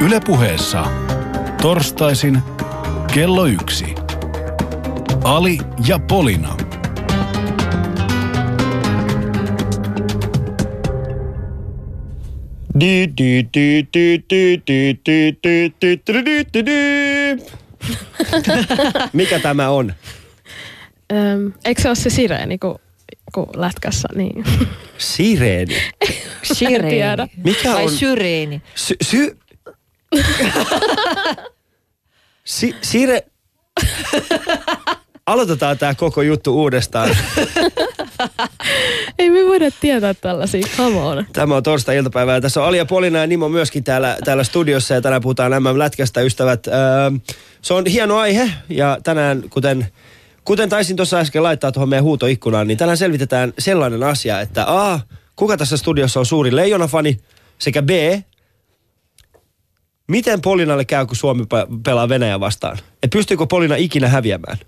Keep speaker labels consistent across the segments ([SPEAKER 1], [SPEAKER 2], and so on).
[SPEAKER 1] Ylepuheessa torstaisin kello yksi. Ali ja Polina.
[SPEAKER 2] Mikä tämä on?
[SPEAKER 3] Eikö se ole se sireeni, kun, kun lätkässä? Niin.
[SPEAKER 2] Sireeni?
[SPEAKER 4] Sireeni.
[SPEAKER 2] Mikä
[SPEAKER 4] Vai
[SPEAKER 2] on?
[SPEAKER 4] syreeni?
[SPEAKER 2] Sy, sy, si, sire... Aloitetaan tämä koko juttu uudestaan.
[SPEAKER 3] ei me voida tietää tällaisia, come on.
[SPEAKER 2] Tämä on torstai-iltapäivä ja tässä on Alia Polina ja Nimo myöskin täällä, täällä studiossa ja tänään puhutaan MM-lätkästä ystävät. Öö, se on hieno aihe ja tänään kuten, kuten taisin tuossa äsken laittaa tuohon meidän huutoikkunaan, niin tänään selvitetään sellainen asia, että A, kuka tässä studiossa on suuri leijonafani sekä B, miten Polinalle käy, kun Suomi pe- pelaa Venäjä vastaan? Et pystyykö Polina ikinä häviämään?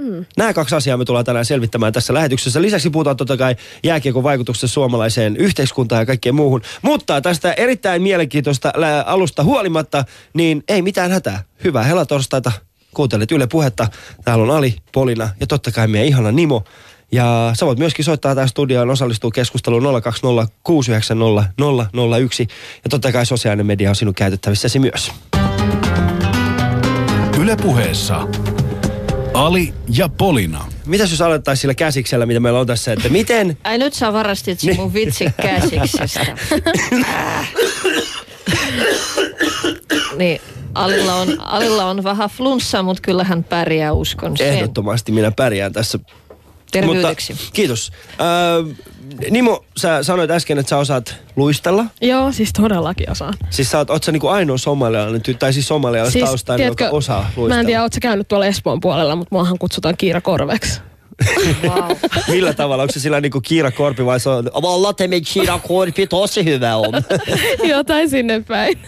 [SPEAKER 2] Mm. Nämä kaksi asiaa me tullaan tänään selvittämään tässä lähetyksessä. Lisäksi puhutaan totta kai jääkiekon vaikutuksesta suomalaiseen yhteiskuntaan ja kaikkeen muuhun. Mutta tästä erittäin mielenkiintoista alusta huolimatta, niin ei mitään hätää. Hyvää helatorstaita. Kuuntelet Yle Puhetta. Täällä on Ali, Polina ja totta kai meidän ihana Nimo. Ja sä voit myöskin soittaa tähän studioon, osallistua keskusteluun 020 690 001. Ja totta kai sosiaalinen media on sinun käytettävissäsi myös.
[SPEAKER 1] Ylepuheessa Ali ja Polina.
[SPEAKER 2] Mitäs jos aloittaisiin sillä käsiksellä, mitä meillä on tässä, että miten
[SPEAKER 4] Ai nyt sä varastit sen mun vitsi käsiksestä. niin, Alilla on, Alilla on vähän flunssa, mutta kyllä hän pärjää, uskon sen.
[SPEAKER 2] Ehdottomasti minä pärjään tässä.
[SPEAKER 4] Terveydeksi.
[SPEAKER 2] Mutta, kiitos. Äh, Nimo, sä sanoit äsken, että sä osaat luistella.
[SPEAKER 3] Joo, siis todellakin osaan.
[SPEAKER 2] Siis sä oot, oot sä niinku ainoa somalialainen, tai siis somalialaistaustainen,
[SPEAKER 3] tiedätkö,
[SPEAKER 2] joka osaa luistella.
[SPEAKER 3] Mä en tiedä, ootko sä käynyt tuolla Espoon puolella, mutta muahan kutsutaan Kiira Korveksi.
[SPEAKER 4] Wow.
[SPEAKER 2] Millä tavalla? Onko se sillä niinku Kiira Korpi vai se on... Valla teme Kiira Korpi, tosi hyvä on.
[SPEAKER 3] Jotain sinne päin.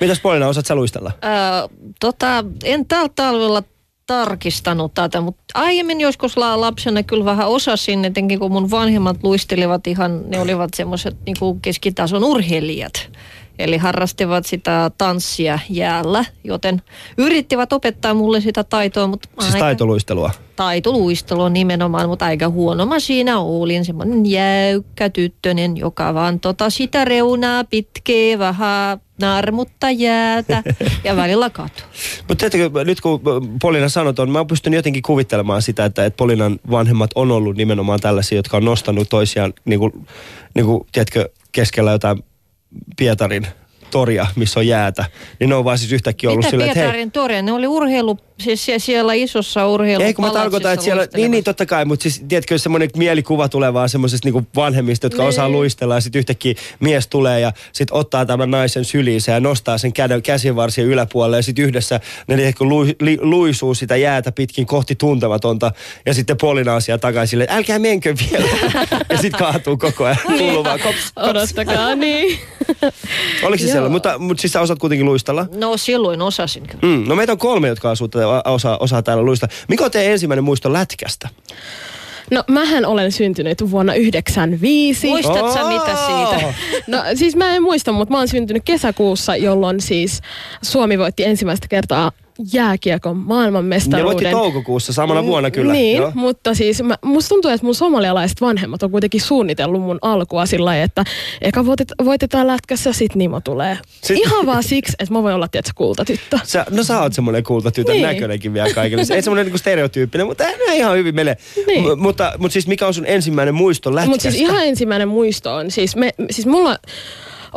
[SPEAKER 2] Mitäs Polina, osaat sä luistella?
[SPEAKER 4] Ö, tota, en tällä talvella tarkistanut tätä, mutta aiemmin joskus la- lapsena kyllä vähän osasin, etenkin kun mun vanhemmat luistelivat ihan, ne olivat semmoiset niin keskitason urheilijat. Eli harrastivat sitä tanssia jäällä, joten yrittivät opettaa mulle sitä taitoa, mutta
[SPEAKER 2] Siis taitoluistelua.
[SPEAKER 4] taitoluistelu nimenomaan, mutta aika huono mä siinä olin. Semmoinen jäykkä tyttönen, joka vaan tota sitä reunaa pitkee vähän narmutta jäätä ja välillä katu.
[SPEAKER 2] Mutta tiedättekö, nyt kun Polina sanoi on, mä pystyn jotenkin kuvittelemaan sitä, että, että Polinan vanhemmat on ollut nimenomaan tällaisia, jotka on nostanut toisiaan, niin kuin, niin kuin, tiedätkö, keskellä jotain Pietarin toria, missä on jäätä. Niin ne on vaan siis yhtäkkiä ollut
[SPEAKER 4] Mitä
[SPEAKER 2] silleen, että hei,
[SPEAKER 4] Pietarin toria? Ne oli urheilu, siis sie- siellä isossa urheilu.
[SPEAKER 2] ei kun mä tarkoitan, että siellä, niin, niin totta kai, mutta siis tiedätkö, semmoinen mielikuva tulee vaan semmoisesta niinku vanhemmista, jotka
[SPEAKER 4] Niin.
[SPEAKER 2] osaa luistella ja sitten yhtäkkiä mies tulee ja sitten ottaa tämän naisen syliinsä ja nostaa sen käden, käsivarsien yläpuolelle ja sitten yhdessä ne tiedätkö, lui, li, luisuu sitä jäätä pitkin kohti tuntematonta ja sitten Polina siellä takaisin silleen, älkää menkö vielä. ja sitten kaatuu koko ajan, kuuluu vaan kops, kops.
[SPEAKER 3] Odottakaa, niin.
[SPEAKER 2] Oliko se sellainen, mutta, mutta siis sä osaat kuitenkin luistella?
[SPEAKER 4] No silloin osasin kyllä.
[SPEAKER 2] Mm, no meitä on kolme, jotka asuu, tätä- osaa, osaa täällä luista. Mikä on teidän ensimmäinen muisto lätkästä?
[SPEAKER 3] No mähän olen syntynyt vuonna 95.
[SPEAKER 4] Muistat sä mitä siitä?
[SPEAKER 3] No siis mä en muista, mutta mä oon syntynyt kesäkuussa, jolloin siis Suomi voitti ensimmäistä kertaa jääkiekon
[SPEAKER 2] Ne voitti
[SPEAKER 3] maailmanmestaruuden.
[SPEAKER 2] toukokuussa samana vuonna kyllä.
[SPEAKER 3] Niin,
[SPEAKER 2] Joo.
[SPEAKER 3] mutta siis mä, musta tuntuu, että mun somalialaiset vanhemmat on kuitenkin suunnitellut mun alkua sillä lailla, että eka voitet, voitetaan lätkässä, sit Nimo tulee.
[SPEAKER 2] Sit-.
[SPEAKER 3] Ihan vaan siksi, että mä voin olla, tietysti kultatyttö.
[SPEAKER 2] Sä, no sä oot semmoinen kultatytön niin. Näköinenkin vielä kaikille. Ei semmoinen niinku stereotyyppinen, mutta ei ihan hyvin mene.
[SPEAKER 3] Niin.
[SPEAKER 2] M- mutta, mutta siis mikä on sun ensimmäinen muisto lätkästä?
[SPEAKER 3] Mutta siis ihan ensimmäinen muisto on, siis, me, siis mulla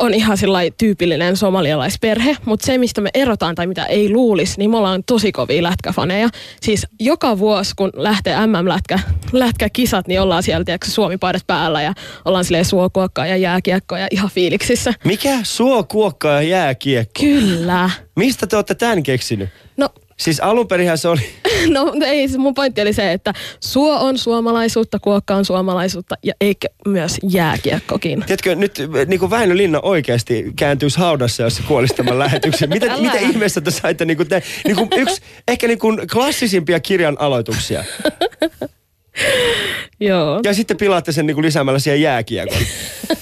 [SPEAKER 3] on ihan sellainen tyypillinen somalialaisperhe, mutta se, mistä me erotaan tai mitä ei luulisi, niin me ollaan tosi kovia lätkäfaneja. Siis joka vuosi, kun lähtee MM-lätkä, lätkäkisat, niin ollaan siellä, tiedätkö, suomipaidat päällä ja ollaan silleen suokuokkaa ja jääkiekkoa ja ihan fiiliksissä.
[SPEAKER 2] Mikä? Suo, kuokka ja jääkiekko.
[SPEAKER 3] Kyllä.
[SPEAKER 2] Mistä te olette tämän keksinyt?
[SPEAKER 3] No,
[SPEAKER 2] Siis alun perinhän se oli...
[SPEAKER 3] no ei, se mun pointti oli se, että suo on suomalaisuutta, kuokka on suomalaisuutta ja eikä myös jääkiekkokin.
[SPEAKER 2] Tiedätkö, nyt niin kuin Väinö Linna oikeasti kääntyisi haudassa, jos se kuolisi tämän lähetyksen. Mitä, mitä ihmeessä te saitte niin kuin te, niin kuin yksi ehkä niin kuin klassisimpia kirjan aloituksia.
[SPEAKER 3] Joo,
[SPEAKER 2] Ja sitten pilaatte sen niin kuin lisäämällä siihen jääkiekon.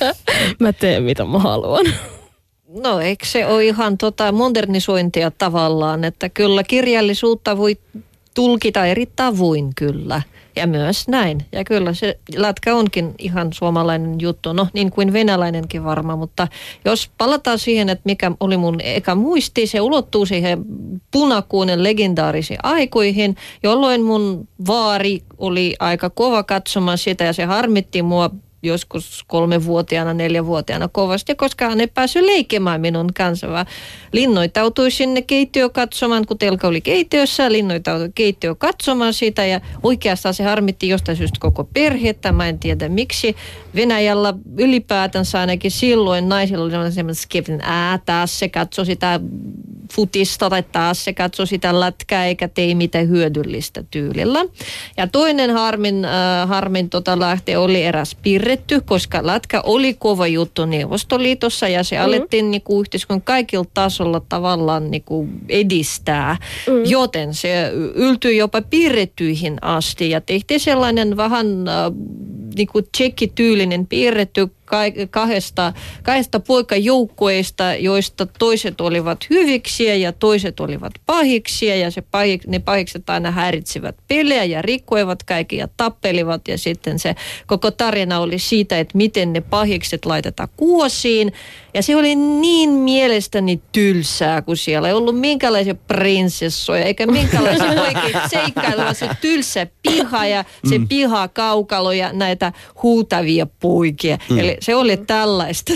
[SPEAKER 3] mä teen mitä mä haluan.
[SPEAKER 4] No eikö se ole ihan tota modernisointia tavallaan, että kyllä kirjallisuutta voi tulkita eri tavoin kyllä. Ja myös näin. Ja kyllä se lätkä onkin ihan suomalainen juttu, no niin kuin venäläinenkin varma, mutta jos palataan siihen, että mikä oli mun eka muisti, se ulottuu siihen punakuunen legendaarisiin aikoihin, jolloin mun vaari oli aika kova katsomaan sitä ja se harmitti mua joskus kolmevuotiaana, neljävuotiaana kovasti, koska hän ei päässyt leikemään minun kanssa, vaan linnoitautui sinne keittiö katsomaan, kun telka oli keittiössä, linnoitautui keittiö katsomaan sitä ja oikeastaan se harmitti jostain syystä koko perhettä, mä en tiedä miksi. Venäjällä ylipäätänsä ainakin silloin naisilla oli sellainen skeptinen, ää taas se katsoi sitä futista tai taas se katsoi sitä lätkää eikä tee mitään hyödyllistä tyylillä. Ja toinen harmin, äh, harmin tota lähte oli eräs piirretty, koska lätkä oli kova juttu Neuvostoliitossa ja se mm-hmm. alettiin niinku yhteiskunnan kaikilla tasolla tavallaan niinku edistää. Mm-hmm. Joten se yltyi jopa piirrettyihin asti ja tehtiin sellainen vähän äh, niinku tsekkityylinen piirretty kahdesta, kahdesta poikajoukkueista, joista toiset olivat hyviksiä ja toiset olivat pahiksia ja se pahik, ne pahikset aina häiritsivät pelejä ja rikkoivat kaikki ja tappelivat ja sitten se koko tarina oli siitä, että miten ne pahikset laitetaan kuosiin ja se oli niin mielestäni tylsää, kun siellä ei ollut minkälaisia prinsessoja eikä minkälaisia oikein seikkailua. Se tylsä piha ja se mm. piha kaukalo ja näitä huutavia poikia. Mm. Eli se oli tällaista.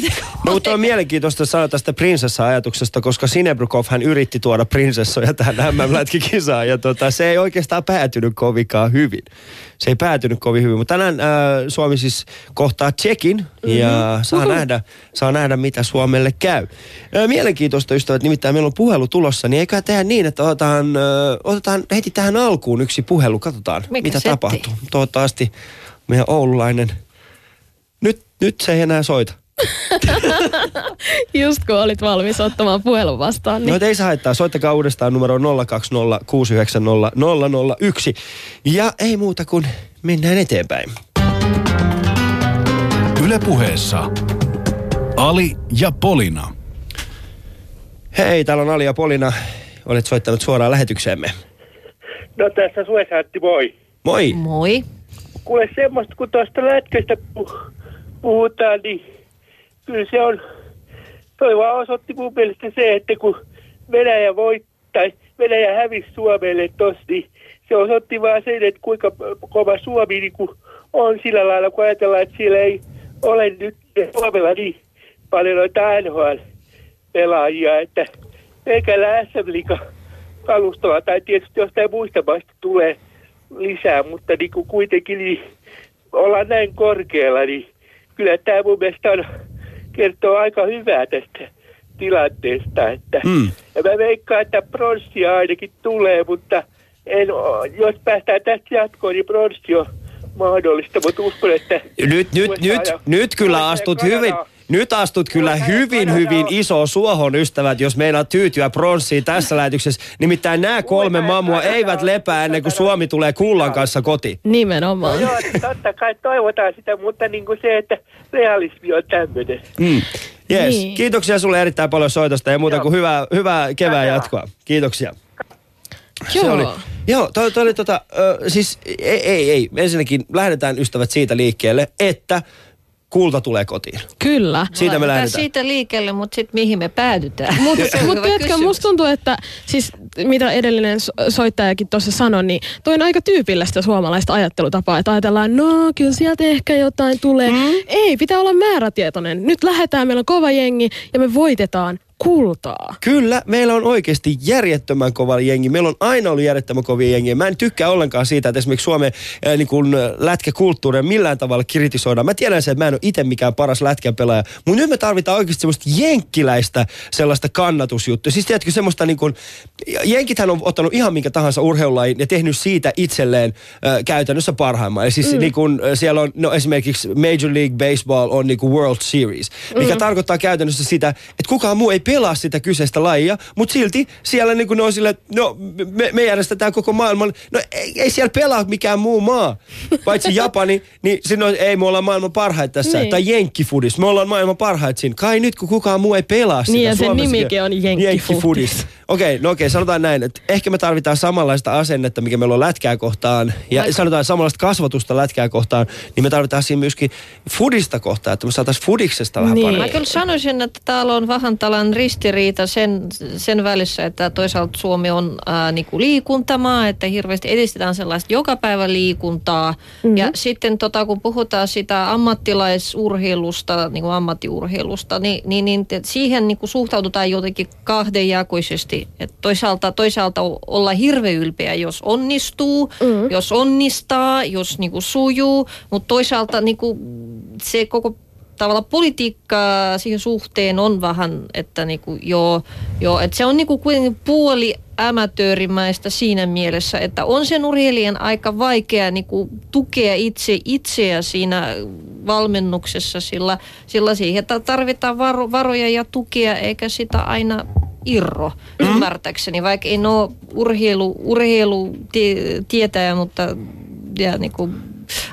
[SPEAKER 2] No, mutta on mielenkiintoista sanoa tästä prinsessa-ajatuksesta, koska Sinebrukov hän yritti tuoda prinsessoja tähän MM-lätkikisaan ja tota, se ei oikeastaan päätynyt kovinkaan hyvin. Se ei päätynyt kovin hyvin, mutta tänään äh, Suomi siis kohtaa Tsekin ja mm-hmm. saa, nähdä, saa nähdä, mitä Suomelle käy. Äh, mielenkiintoista ystävät, nimittäin meillä on puhelu tulossa, niin eikä tehdä niin, että otetaan, äh, otetaan heti tähän alkuun yksi puhelu, katsotaan Mikä mitä setti? tapahtuu. Toivottavasti meidän oululainen nyt, nyt se ei enää soita.
[SPEAKER 3] Just kun olit valmis ottamaan puhelun vastaan.
[SPEAKER 2] Niin... No ei saa haittaa. Soittakaa uudestaan numero 020690001. Ja ei muuta kuin mennään eteenpäin.
[SPEAKER 1] Ylepuheessa Ali ja Polina.
[SPEAKER 2] Hei, täällä on Ali ja Polina. Olet soittanut suoraan lähetykseemme.
[SPEAKER 5] No tässä Suesaatti, moi.
[SPEAKER 2] Moi.
[SPEAKER 4] Moi.
[SPEAKER 5] Kuule semmoista, kun tuosta lätkästä puhutaan, niin kyllä se on, toi vaan osoitti mun mielestä se, että kun Venäjä voittaa, Venäjä hävisi Suomelle tossa, niin se osoitti vaan sen, että kuinka kova Suomi niin kuin on sillä lailla, kun ajatellaan, että siellä ei ole nyt Suomella niin paljon noita NHL-pelaajia, että pelkällä SM kalustolla tai tietysti jostain muista maista tulee lisää, mutta niin kuin kuitenkin niin ollaan näin korkealla, niin kyllä tämä mun mielestä on, kertoo aika hyvää tästä tilanteesta. Että, mm. Ja mä veikkaan, että pronssia ainakin tulee, mutta en, jos päästään tästä jatkoon, niin pronssi on mahdollista, mutta uskon, että...
[SPEAKER 2] Nyt, nyt, nyt, nyt kyllä astut hyvin, nyt astut kyllä hyvin, hyvin iso suohon, ystävät, jos meinaat tyytyä pronssiin tässä lähetyksessä. Nimittäin nämä kolme mammua eivät lepää ennen kuin Suomi tulee kullan kanssa koti.
[SPEAKER 3] Nimenomaan.
[SPEAKER 5] No joo, totta kai toivotaan sitä, mutta niin kuin se, että realismi on tämmöinen.
[SPEAKER 2] Mm. Yes. Niin. Kiitoksia sulle erittäin paljon soitosta ja muuta kuin hyvää, hyvää kevään jatkoa. Kiitoksia.
[SPEAKER 3] Joo.
[SPEAKER 2] Se oli, joo, toi, toi oli tota, ö, siis ei, ei, ei. Ensinnäkin lähdetään ystävät siitä liikkeelle, että kulta tulee kotiin.
[SPEAKER 3] Kyllä.
[SPEAKER 2] Siitä me lähdetään.
[SPEAKER 4] siitä liikkeelle, mutta sitten mihin me päädytään?
[SPEAKER 3] Mutta mut tiedätkö, musta tuntuu, että siis mitä edellinen soittajakin tuossa sanoi, niin toi on aika tyypillistä suomalaista ajattelutapaa, että ajatellaan, no kyllä sieltä ehkä jotain tulee. Mm. Ei, pitää olla määrätietoinen. Nyt lähdetään, meillä on kova jengi ja me voitetaan kultaa.
[SPEAKER 2] Kyllä, meillä on oikeasti järjettömän kova jengi. Meillä on aina ollut järjettömän kovia jengiä. Mä en tykkää ollenkaan siitä, että esimerkiksi Suomen äh, niin kun, lätkäkulttuuria millään tavalla kritisoidaan. Mä tiedän sen, että mä en ole itse mikään paras lätkän pelaaja, mutta nyt me tarvitaan oikeasti semmoista jenkkiläistä sellaista kannatusjuttua. Siis tiedätkö semmoista niin kun, jenkithän on ottanut ihan minkä tahansa urheilulajin ja tehnyt siitä itselleen äh, käytännössä parhaimman. Eli siis mm. niin kun, siellä on no, esimerkiksi Major League Baseball on niin World Series, mikä mm. tarkoittaa käytännössä sitä, että kukaan muu ei pelaa sitä kyseistä lajia, mutta silti siellä niin kuin ne on sille, no me, me järjestetään koko maailman, no ei, ei siellä pelaa mikään muu maa, paitsi Japani, niin siinä on, ei me ollaan maailman parhaita tässä,
[SPEAKER 3] Niin.
[SPEAKER 2] tai jenkkifudis, me ollaan maailman parhaita siinä. Kai nyt kun kukaan muu ei pelaa sitä
[SPEAKER 3] Niin, ja sen nimikin on jenkkifudis.
[SPEAKER 2] jenkkifudis. Okei, no okei, sanotaan näin, että ehkä me tarvitaan samanlaista asennetta, mikä meillä on lätkää kohtaan, ja
[SPEAKER 4] Vaikka-
[SPEAKER 2] sanotaan samanlaista kasvatusta lätkää kohtaan, niin me tarvitaan siinä myöskin fudista kohtaan, että me saataisiin fudiksesta vähän
[SPEAKER 3] Niin.
[SPEAKER 2] paremmin.
[SPEAKER 4] Mä kyllä sanoisin, että täällä on vähän tällainen ristiriita sen, sen välissä, että toisaalta Suomi on ää, niinku liikuntamaa, että hirveästi edistetään sellaista joka päivä liikuntaa. Mm-hmm. Ja sitten tota, kun puhutaan sitä ammattilaisurheilusta, niin kuin ammattiurheilusta, niin, niin, niin te- siihen niin kuin suhtaudutaan jotenkin kahdenjakoisesti. Et toisaalta, toisaalta olla hirveän ylpeä, jos onnistuu, mm-hmm. jos onnistaa, jos niin kuin sujuu, mutta toisaalta niin kuin se koko tavallaan politiikka siihen suhteen on vähän, että niinku, joo, joo, että se on niinku kuitenkin puoli amatöörimäistä siinä mielessä, että on sen urheilijan aika vaikea niinku tukea itse itseä siinä valmennuksessa, sillä, sillä siihen tarvitaan varo, varoja ja tukea, eikä sitä aina irro, mm. ymmärtääkseni, vaikka en ole urheilu, urheilu tie, tietäjä, mutta ja niinku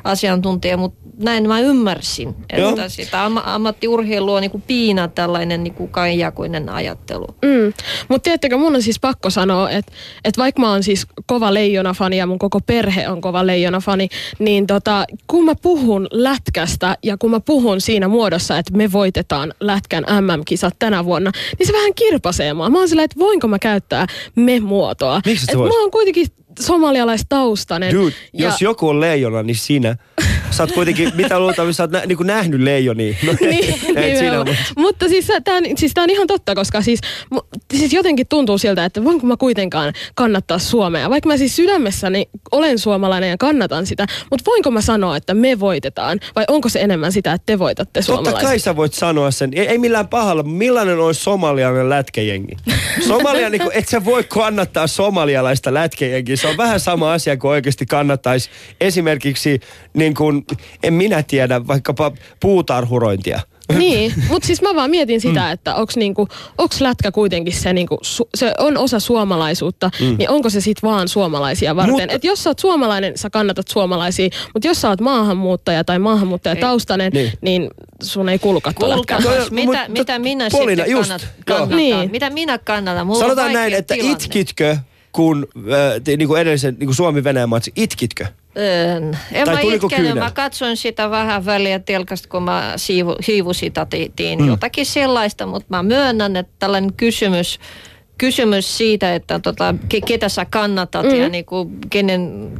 [SPEAKER 4] asiantuntija, mutta näin mä ymmärsin,
[SPEAKER 2] Joo.
[SPEAKER 4] että sitä amma, ammattiurheilua on niin piina tällainen niin kainjakoinen ajattelu.
[SPEAKER 3] Mm. Mutta tiedättekö, mun on siis pakko sanoa, että et vaikka mä oon siis kova leijona-fani ja mun koko perhe on kova leijona-fani, niin tota, kun mä puhun lätkästä ja kun mä puhun siinä muodossa, että me voitetaan lätkän MM-kisat tänä vuonna, niin se vähän kirpasee mua. Mä oon sillä, että voinko mä käyttää me-muotoa.
[SPEAKER 2] Miksi et
[SPEAKER 3] mä oon kuitenkin somalialaistaustainen.
[SPEAKER 2] Dude,
[SPEAKER 3] ja,
[SPEAKER 2] jos joku on leijona, niin sinä. Sä oot kuitenkin, mitä luultavasti, sä oot nä, niinku nähnyt leijonia. No,
[SPEAKER 3] niin,
[SPEAKER 2] et
[SPEAKER 3] nimenomaan.
[SPEAKER 2] mutta-
[SPEAKER 3] mutta siis tämä on, siis tää on ihan totta, koska siis, mu- siis jotenkin tuntuu siltä, että voinko mä kuitenkaan kannattaa Suomea. Vaikka mä siis sydämessäni olen suomalainen ja kannatan sitä, mutta voinko mä sanoa, että me voitetaan? Vai onko se enemmän sitä, että te voitatte
[SPEAKER 2] Totta
[SPEAKER 3] suomalaiset?
[SPEAKER 2] kai sä voit sanoa sen. Ei, ei millään pahalla. Millainen olisi somalialainen lätkäjengi? Somalia, niin kuin, et sä voi kannattaa somalialaista lätkäjengiä. Se on vähän sama asia kuin oikeasti kannattaisi esimerkiksi, niin kuin, en minä tiedä, vaikkapa puutarhurointia.
[SPEAKER 3] Niin, mutta siis mä vaan mietin sitä, mm. että onks niinku, onks lätkä kuitenkin se, niinku, su, se on osa suomalaisuutta, mm. niin onko se sit vaan suomalaisia varten?
[SPEAKER 2] Mutta-
[SPEAKER 3] Mutta, Et jos sä oot suomalainen, sä kannatat suomalaisia, mutta jos sä oot maahanmuuttaja tai maahanmuuttajataustainen,
[SPEAKER 2] Niin.
[SPEAKER 3] niin. niin sun ei kuulu katsoa lätkää.
[SPEAKER 4] Mitä,
[SPEAKER 2] mutta
[SPEAKER 4] mitä minä
[SPEAKER 2] Polina,
[SPEAKER 4] sitten
[SPEAKER 2] just,
[SPEAKER 4] kannat,
[SPEAKER 2] joo.
[SPEAKER 4] kannatan?
[SPEAKER 3] Niin.
[SPEAKER 4] Mitä minä kannatan? Mulla
[SPEAKER 2] Sanotaan näin, että
[SPEAKER 4] tilanne.
[SPEAKER 2] itkitkö, kun äh, te- niin kuin edellisen niin kuin Suomi-Venäjän matsi, itkitkö?
[SPEAKER 4] En, en
[SPEAKER 2] Tai
[SPEAKER 4] mä itkenyt,
[SPEAKER 2] kyynel?
[SPEAKER 4] mä katsoin sitä vähän väliä telkasta, kun mä siivu, siivu sitä te- tein mm. jotakin sellaista, mutta mä myönnän, että tällainen kysymys, kysymys siitä, että tota, ke, ketä sä kannatat mm. ja niinku, kenen,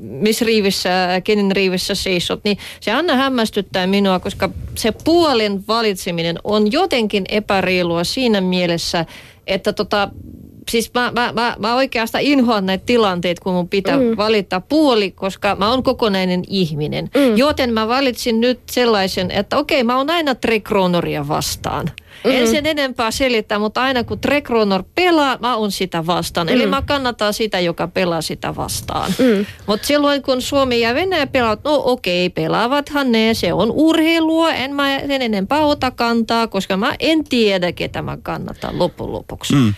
[SPEAKER 4] missä riivissä, kenen riivissä seisot, niin se aina hämmästyttää minua, koska se puolen valitseminen on jotenkin epäreilua siinä mielessä, että tota, siis mä, mä, mä, mä oikeastaan inhoan näitä tilanteita, kun mun pitää mm. valita puoli, koska mä oon kokonainen ihminen. Mm. Joten mä valitsin nyt sellaisen, että okei, mä oon aina Trekronoria vastaan. Mm. En sen enempää selittää, mutta aina kun Trekronor pelaa, mä oon sitä vastaan. Mm. Eli mä kannatan sitä, joka pelaa sitä vastaan. Mm. Mutta silloin kun Suomi ja Venäjä pelaavat, no okei, pelaavathan ne, se on urheilua, en mä sen enempää ota kantaa, koska mä en tiedä, ketä mä kannatan loppujen lopuksi. Mm.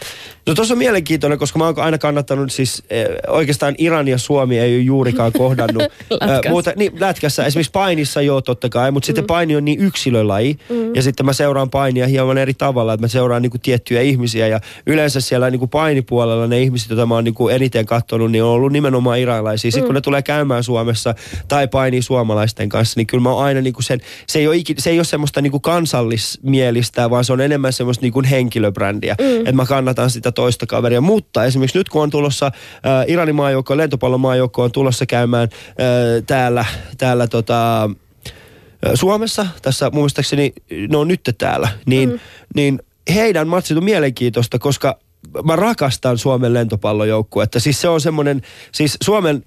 [SPEAKER 2] No tuossa on mielenkiintoinen, koska mä oon aina kannattanut siis eh, oikeastaan Iran ja Suomi ei ole juurikaan kohdannut.
[SPEAKER 3] Lätkässä.
[SPEAKER 2] Eh, muuta, niin, lätkässä. Esimerkiksi painissa joo totta kai, mutta mm. sitten paini on niin yksilölaji. Mm. Ja sitten mä seuraan painia hieman eri tavalla, että mä seuraan niinku tiettyjä ihmisiä. Ja yleensä siellä niinku painipuolella ne ihmiset, joita mä oon niinku eniten katsonut, niin on ollut nimenomaan iranilaisia. Sitten mm. kun ne tulee käymään Suomessa tai painii suomalaisten kanssa, niin kyllä mä oon aina niinku sen, se ei ole, ikin, se ei ole semmoista niinku kansallismielistä, vaan se on enemmän semmoista niinku henkilöbrändiä. Mm. Että mä kannatan sitä toista kaveria. Mutta esimerkiksi nyt kun on tulossa äh, Iranin maajoukko, lentopallon maajoukko on tulossa käymään äh, täällä, täällä tota, Suomessa, tässä muistaakseni ne on nyt täällä, niin, mm. niin heidän matsit on mielenkiintoista, koska mä rakastan Suomen lentopallojoukkuetta. Siis se on semmoinen, siis Suomen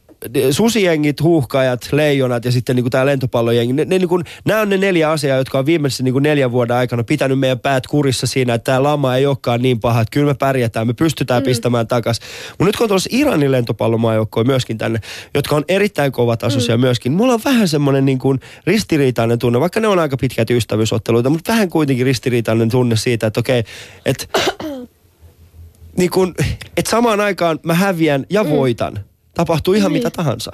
[SPEAKER 2] susijengit, huuhkajat, leijonat ja sitten niin kuin tämä lentopallojengi, ne, ne, niin kuin, nämä on ne neljä asiaa, jotka on viimeisen niin kuin neljän vuoden aikana pitänyt meidän päät kurissa siinä, että tämä lama ei olekaan niin paha, että kyllä me pärjätään, me pystytään mm. pistämään takas. Mutta nyt kun on tuossa Iranin lentopallomaajoukkoja myöskin tänne, jotka on erittäin kovat tasoisia mm. myöskin, mulla on vähän semmoinen niin kuin ristiriitainen tunne, vaikka ne on aika pitkät ystävyysotteluita, mutta vähän kuitenkin ristiriitainen tunne siitä, että okei, että niin kun, että samaan aikaan mä häviän ja voitan. Tapahtuu ihan
[SPEAKER 3] Niin.
[SPEAKER 2] mitä tahansa.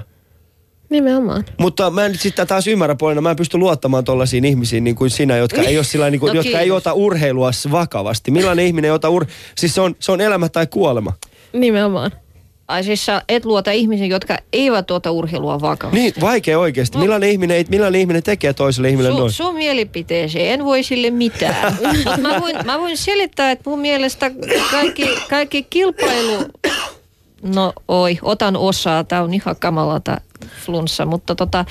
[SPEAKER 3] Nimenomaan.
[SPEAKER 2] Mutta mä en nyt sitten taas ymmärrä puolena, mä en pysty luottamaan tollaisiin ihmisiin niin kuin sinä, jotka ei, ole sillä, niin kuin,
[SPEAKER 4] No
[SPEAKER 2] jotka ei
[SPEAKER 4] kiitos.
[SPEAKER 2] ota urheilua vakavasti. Millainen ihminen ei ota ur... Siis se on, se on elämä tai kuolema.
[SPEAKER 3] Nimenomaan.
[SPEAKER 4] Ai siis sä et luota ihmisiä, jotka eivät tuota urheilua vakavasti.
[SPEAKER 2] Niin, vaikea oikeasti. Millainen ihminen, ei- millainen ihminen tekee toiselle ihmiselle noin?
[SPEAKER 4] Sun, mielipiteeseen en voi sille mitään. Mä, voin, mä voin selittää, että mun mielestä kaikki, kaikki kilpailu... No oi, otan osaa. Tämä on ihan kamalata flunssa, mutta tota,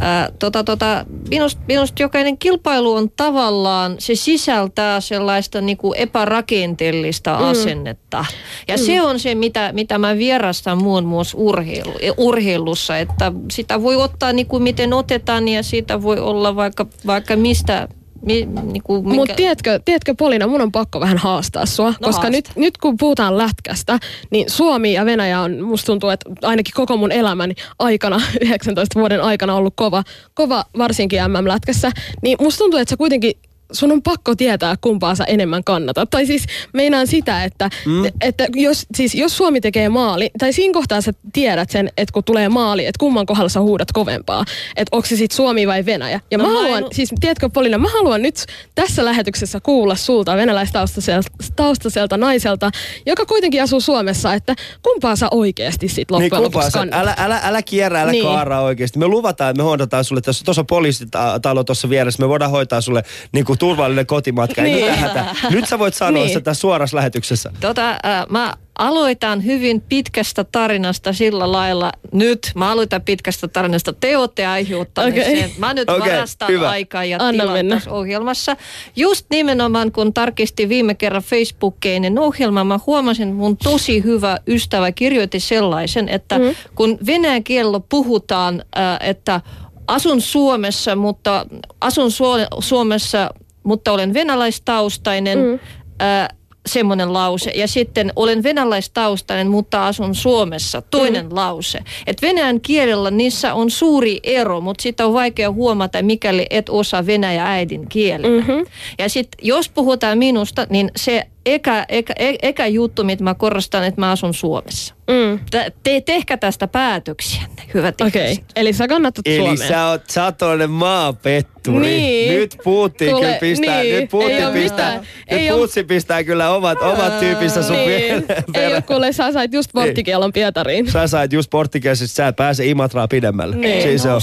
[SPEAKER 4] ää, tota, tota, minusta, minusta jokainen kilpailu on tavallaan, se sisältää sellaista niinku epärakenteellista mm. asennetta. Ja mm. se on se, mitä, mitä mä vierastan muun muassa urheilu, urheilussa, että sitä voi ottaa niinku miten otetaan ja siitä voi olla vaikka, vaikka mistä, mi, niinku, minkä-
[SPEAKER 3] Mutta tiedätkö, tiedätkö Polina, mun on pakko vähän haastaa sua,
[SPEAKER 4] No
[SPEAKER 3] koska
[SPEAKER 4] haasta.
[SPEAKER 3] nyt, nyt kun puhutaan lätkästä, niin Suomi ja Venäjä on, musta tuntuu, että ainakin koko mun elämäni aikana, 19 vuoden aikana ollut kova, kova varsinkin MM-lätkässä, niin musta tuntuu, että sä kuitenkin sun on pakko tietää, kumpaa sä enemmän kannatat. Tai siis meinaan sitä, että, mm. että jos, siis jos Suomi tekee maali, tai siinä kohtaa sä tiedät sen, että kun tulee maali, että kumman kohdalla sä huudat kovempaa. Että onko se sitten Suomi vai Venäjä. Ja
[SPEAKER 4] No
[SPEAKER 3] mä
[SPEAKER 4] en
[SPEAKER 3] haluan,
[SPEAKER 4] oo-
[SPEAKER 3] siis tiedätkö Polina, mä haluan nyt tässä lähetyksessä kuulla sulta venäläistaustaiselta taustaiselta naiselta, joka kuitenkin asuu Suomessa, että kumpaa sä oikeasti sit
[SPEAKER 2] Niin
[SPEAKER 3] loppujen
[SPEAKER 2] kumpaa
[SPEAKER 3] lopuksi
[SPEAKER 2] sä, älä, älä, älä kierrä, älä niin.
[SPEAKER 3] Niin.
[SPEAKER 2] kaaraa oikeasti. Me luvataan, että me hoidetaan sulle, tässä tuossa poliisitalo tuossa vieressä, me voidaan hoitaa sulle niin kuin turvallinen kotimatka. Ei
[SPEAKER 3] Niin.
[SPEAKER 2] mitään hätää. Nyt sä voit sanoa
[SPEAKER 3] Niin.
[SPEAKER 2] tässä suorassa lähetyksessä.
[SPEAKER 4] Tota, äh, mä aloitan hyvin pitkästä tarinasta sillä lailla. Nyt mä aloitan pitkästä tarinasta. Te olette aiheuttaneet
[SPEAKER 3] Okei.
[SPEAKER 4] sen. Mä nyt
[SPEAKER 2] Okei,
[SPEAKER 4] varastan
[SPEAKER 2] hyvä.
[SPEAKER 4] aikaa ja tilaa tässä ohjelmassa. Just nimenomaan kun tarkistin viime kerran Facebookeinen ohjelma, mä huomasin, että mun tosi hyvä ystävä kirjoitti sellaisen, että mm. kun venäjän kielellä puhutaan, äh, että asun Suomessa, mutta asun Suo- Suomessa, mutta olen venäläistaustainen, mm. äh, semmoinen lause. Ja sitten olen venäläistaustainen, mutta asun Suomessa. Toinen mm. lause. Et venäjän kielellä niissä on suuri ero, mutta sitä on vaikea huomata, mikäli et osaa venäjä äidin kielellä. Mm-hmm. Ja sitten jos puhutaan minusta, niin se eka, eka, e- eka juttu, mitä mä korostan, että mä asun Suomessa.
[SPEAKER 3] Mm.
[SPEAKER 4] Te, te, tehkää tästä päätöksiänne, hyvät
[SPEAKER 3] Okei,
[SPEAKER 4] ihmiset.
[SPEAKER 3] eli sä kannatat
[SPEAKER 2] Eli
[SPEAKER 3] Suomea.
[SPEAKER 2] sä oot, sä oot maapetturi.
[SPEAKER 3] Niin.
[SPEAKER 2] Nyt Putin kyllä pistää,
[SPEAKER 3] niin.
[SPEAKER 2] nyt Putin pistää, nyt
[SPEAKER 3] Ei oo-
[SPEAKER 2] Putin pistää kyllä omat, omat tyypinsä sun
[SPEAKER 3] niin. Ei ole kuule, sä sait just porttikielon Pietariin.
[SPEAKER 2] Sä sait just porttikielisesti, sä et pääse Imatraa pidemmälle.
[SPEAKER 3] Niin.
[SPEAKER 2] Siis se on.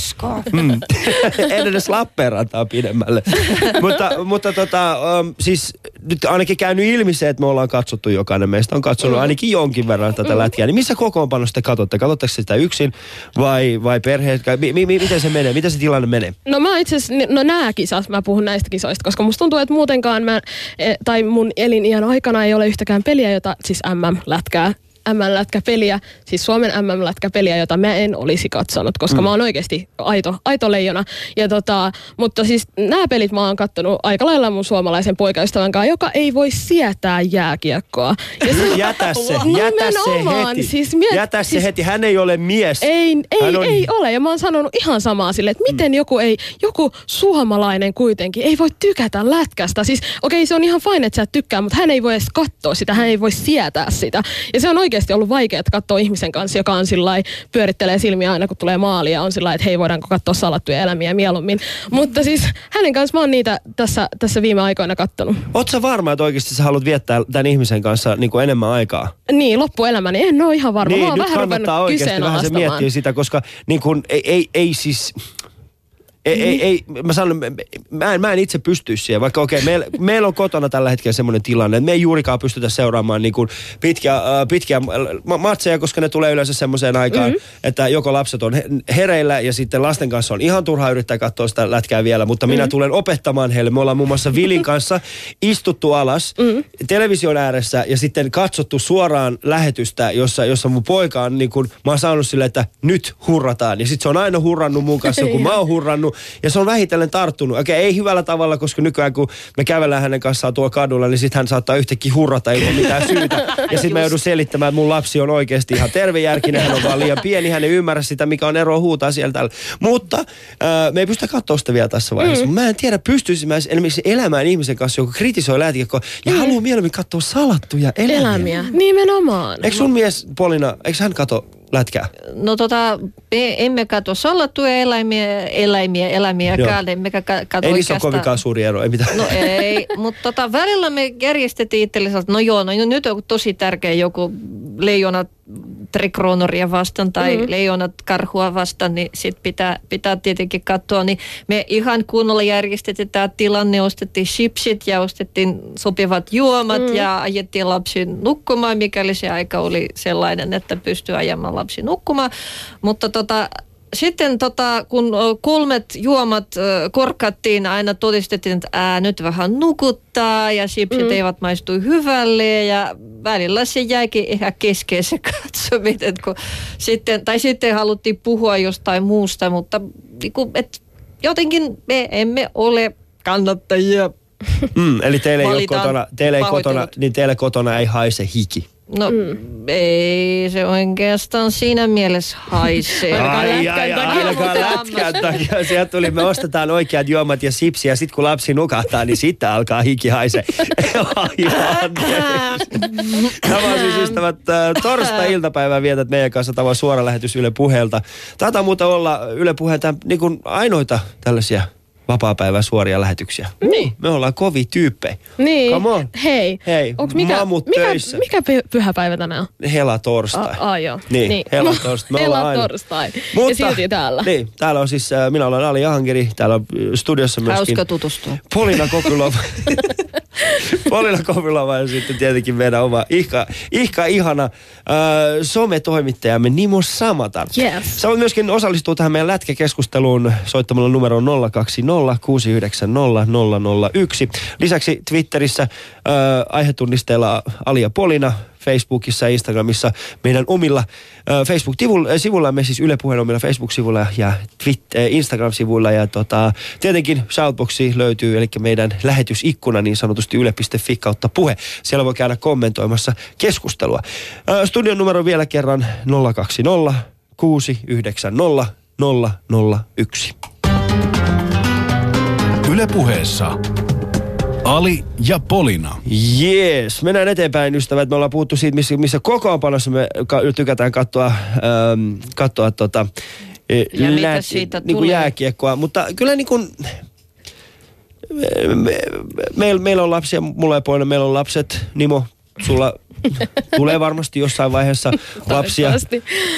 [SPEAKER 2] Mm. en edes Lappeenrantaa pidemmälle. mutta mutta tota, um, siis nyt ainakin käynyt ilmi se, että me ollaan katsottu jokainen. Meistä on katsonut
[SPEAKER 3] Mm.
[SPEAKER 2] ainakin jonkin verran tätä lätkää. Niin missä kokoonpanosta te katsotte? Katsotteko sitä yksin vai, vai perheet? Mi, mi, mi, miten se menee? Miten se tilanne menee?
[SPEAKER 3] No mä itse asiassa, no nää kisat, mä puhun näistä kisoista, koska musta tuntuu, että muutenkaan mä, eh, tai mun eliniän aikana ei ole yhtäkään peliä, jota, siis MM-lätkää, MM-lätkäpeliä, siis Suomen MM-lätkäpeliä, jota mä en olisi katsonut, koska mm. mä oon oikeasti aito, aito leijona. Ja tota, mutta siis nämä pelit mä oon kattonut aika lailla mun suomalaisen poikaystävän kanssa, joka ei voi sietää jääkiekkoa. Ja se,
[SPEAKER 2] Jätä se, jätä se heti.
[SPEAKER 3] Siis miet,
[SPEAKER 2] jätä se
[SPEAKER 3] siis,
[SPEAKER 2] heti. Hän ei ole mies.
[SPEAKER 3] ei, ei,
[SPEAKER 2] Hän on-
[SPEAKER 3] ei ole. Ja mä oon sanonut ihan samaa sille, että miten joku ei, joku suomalainen kuitenkin ei voi tykätä lätkästä. Siis okei, se on ihan fine, että sä et tykkää, mutta hän ei voi edes katsoa sitä, hän ei voi sietää sitä. Ja se on oikeasti ollut vaikeaa katsoa ihmisen kanssa, joka on sillä pyörittelee silmiä aina kun tulee maali ja on sillä että hei voidaanko katsoa salattuja elämiä mieluummin. Mutta siis hänen kanssa mä oon niitä tässä, tässä viime aikoina kattonut.
[SPEAKER 2] Sä varma, että oikeasti sä haluat viettää tämän ihmisen kanssa niin kuin enemmän aikaa?
[SPEAKER 3] Niin, loppuelämäni en ole ihan varma.
[SPEAKER 2] Niin,
[SPEAKER 3] mä oon
[SPEAKER 2] nyt
[SPEAKER 3] vähän
[SPEAKER 2] kannattaa oikeasti vähän se miettiä sitä, koska niin kun, ei, ei, ei siis... Ei, ei, ei, mä sanon, mä- en, mä en itse pystyisi siihen, vaikka okei, meillä, meillä on kotona tällä hetkellä semmoinen tilanne, että me ei juurikaan pystytä seuraamaan niin kuin pitkiä, äh, pitkiä ma- matseja, koska ne tulee yleensä semmoiseen aikaan, mm-hmm. että joko lapset on he- hereillä ja sitten lasten kanssa on ihan turha yrittää katsoa sitä lätkää vielä, mutta minä
[SPEAKER 3] Mm-hmm.
[SPEAKER 2] tulen opettamaan heille. Me ollaan muun muassa Vilin kanssa istuttu alas
[SPEAKER 3] Mm-hmm.
[SPEAKER 2] television ääressä ja sitten katsottu suoraan lähetystä, jossa, jossa mun poika on niin kuin, mä oon saanut sille, että nyt hurrataan. Ja sitten se on aina hurrannut mun kanssa, kun mä oon hurrannut. Ja se on vähitellen tarttunut. Okei, ei hyvällä tavalla, koska nykyään kun me kävellään hänen kanssaan tuolla kadulla, niin sitten hän saattaa yhtäkkiä hurrata ilman mitään syytä. Ja sitten mä joudun selittämään, että mun lapsi on oikeasti ihan tervejärkinen, hän on vaan liian pieni, hän ei ymmärrä sitä, mikä on ero huutaa sieltä. Mutta äh, me ei pystytä katsoa sitä vielä tässä vaiheessa. Mm. Mä en tiedä, pystyisin mä esimerkiksi elämään ihmisen kanssa, joka kritisoi läätikekkoa ja mm. haluaa mieluummin katsoa salattuja elämiä.
[SPEAKER 3] Elämiä. Nimenomaan.
[SPEAKER 2] Eikö sun mies Polina, eikö hän kato lätkää?
[SPEAKER 4] No tota, me emme katso salattuja eläimiä, eläimiä, eläimiä,
[SPEAKER 2] Joo.
[SPEAKER 4] emmekä ka- katso
[SPEAKER 2] Ei niissä ole kovinkaan suuri ero, ei mitään.
[SPEAKER 4] No ei, mutta tota, välillä me järjestettiin itsellemme, että no joo, no nyt on tosi tärkeä joku leijonat trikronoria vastaan tai mm-hmm. leijonat karhua vastaan, niin sit pitää, pitää tietenkin katsoa. Niin me ihan kunnolla järjestettiin tämä tilanne, ostettiin chipsit ja ostettiin sopivat juomat mm. ja ajettiin lapsi nukkumaan, mikäli se aika oli sellainen, että pystyy ajamaan lapsi nukkumaan. Mutta tota, sitten tota, kun kolmet juomat korkattiin, aina todistettiin, että ää, nyt vähän nukuttaa ja chipsit mm. eivät maistu hyvälle ja välillä se jäikin ihan kesken se katsominen, kun sitten, tai sitten haluttiin puhua jostain muusta, mutta niin kuin, et, jotenkin me emme ole kannattajia.
[SPEAKER 2] Mm, eli teille ei, kotona, teille ei kotona, niin teille kotona ei haise hiki.
[SPEAKER 4] No mm. ei se oikeastaan siinä mielessä haisee.
[SPEAKER 3] Ainakaan lätkän takia.
[SPEAKER 2] ainakaan lätkän takia. Sieltä tuli, me ostetaan oikeat juomat ja sipsi ja sitten kun lapsi nukahtaa, niin sitten alkaa hiki haise. Aivan. Tämä on siis ystävät, äh, torstai-iltapäivää vietät meidän kanssa. Tämä on suora lähetys Yle Puheelta. Taitaa muuta olla Yle Puheen niin kuin ainoita tällaisia vapaa-päivän suoria lähetyksiä. Niin. Me ollaan kovi tyyppejä.
[SPEAKER 3] Niin.
[SPEAKER 2] Come on.
[SPEAKER 3] Hei.
[SPEAKER 2] Hei,
[SPEAKER 3] Onks mikä,
[SPEAKER 2] mamut
[SPEAKER 3] mikä,
[SPEAKER 2] töissä.
[SPEAKER 3] mikä py- pyhäpäivä tänään on?
[SPEAKER 2] Hela torstai.
[SPEAKER 3] A, a, joo.
[SPEAKER 2] Niin, hela torstai. Me
[SPEAKER 3] hela
[SPEAKER 2] aina.
[SPEAKER 3] torstai. ja silti täällä.
[SPEAKER 2] Niin, täällä on siis, äh, minä olen Ali Jahangiri, täällä on äh, studiossa myöskin
[SPEAKER 4] Hauska tutustua.
[SPEAKER 2] Polina Kokulova. Polina Kokulova ja sitten tietenkin meidän oma ihka, ihka ihana äh, sometoimittajamme Nimo Samatar.
[SPEAKER 3] Yes.
[SPEAKER 2] Sä voit myöskin osallistua tähän meidän lätkäkeskusteluun soittamalla numeroon 020 690 001. Lisäksi Twitterissä äh, aihetunnisteella Ali ja Polina, Facebookissa ja Instagramissa meidän omilla äh, Facebook-sivuillamme, siis Yle Puheen omilla Facebook-sivuilla ja Twitter, Instagram-sivuilla. Ja tota, tietenkin Shoutboxi löytyy, eli meidän lähetysikkuna niin sanotusti yle.fi kautta puhe. Siellä voi käydä kommentoimassa keskustelua. Äh, studion numero vielä kerran 020 690 001.
[SPEAKER 1] Yle Puheessa Ali ja Polina.
[SPEAKER 2] Jees, mennään eteenpäin ystävät. Me ollaan puhuttu siitä, missä, missä kokoonpanossa me ka- tykätään katsoa, ähm, katsoa tota, eh,
[SPEAKER 4] Ja mitä siitä
[SPEAKER 2] niin kuin jääkiekkoa. Mutta kyllä niin kuin, me, me, meillä, meillä on lapsia, mulla ja poina, meillä on lapset. Nimo, sulla tulee varmasti jossain vaiheessa lapsia.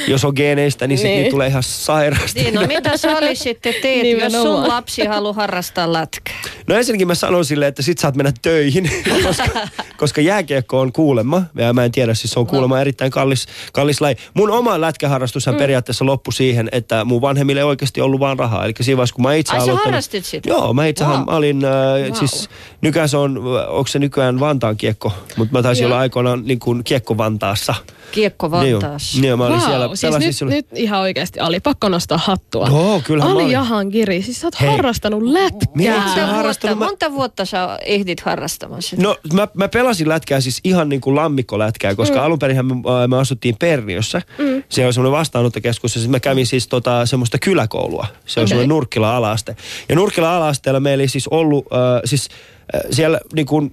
[SPEAKER 2] Jos on geeneistä, niin,
[SPEAKER 3] Niin.
[SPEAKER 2] niitä tulee ihan sairaasti.
[SPEAKER 4] Niin, no mitä sä olisitte teet, jos sun lapsi haluaa harrastaa lätkää?
[SPEAKER 2] No ensinnäkin mä sanon silleen, että sit saat mennä töihin, koska, koska jääkiekko on kuulemma, ja mä en tiedä, siis se on kuulemma no. erittäin kallis, kallis laji. Mun oma lätkäharrastushan mm. periaatteessa loppui siihen, että mun vanhemmille ei oikeasti ollut vaan rahaa. Eli siinä vaiheessa, kun mä itse
[SPEAKER 4] Ai, sä
[SPEAKER 2] aloittanut...
[SPEAKER 4] harrastit sitä?
[SPEAKER 2] Joo, mä itsehän
[SPEAKER 4] Wow.
[SPEAKER 2] wow. olin, äh,
[SPEAKER 4] Wow.
[SPEAKER 2] siis nykyään se on, onko se nykyään Vantaan kiekko, mutta mä taisin
[SPEAKER 3] Joo.
[SPEAKER 2] olla aikoinaan niin kuin kiekko Vantaassa.
[SPEAKER 4] Kiekko Vantaassa.
[SPEAKER 2] Niin, joo, mä olin
[SPEAKER 3] Wow,
[SPEAKER 2] siellä,
[SPEAKER 3] siis nyt,
[SPEAKER 2] silloin-
[SPEAKER 3] nyt ihan oikeasti Ali, pakko nostaa hattua.
[SPEAKER 2] Joo, kyllähän mä
[SPEAKER 3] Ali. Jahangiri, siis sä oot
[SPEAKER 2] Hei.
[SPEAKER 3] harrastanut lätkää.
[SPEAKER 4] Monta vuotta,
[SPEAKER 2] harrastanut? Mä-
[SPEAKER 4] monta vuotta sä ehdit harrastamaan sitä?
[SPEAKER 2] No mä, mä pelasin lätkää siis ihan niin kuin lammikkolätkää, koska mm. alun perin me, äh, me asuttiin Perniössä. Mm. Siellä oli semmoinen vastaanottokeskus ja sitten mä kävin siis tota, semmoista kyläkoulua. Se on
[SPEAKER 3] Okei.
[SPEAKER 2] semmoinen Nurkkila alaaste. Ja Nurkkila alaasteella meillä ei siis ollut, äh, siis äh, siellä niin kuin,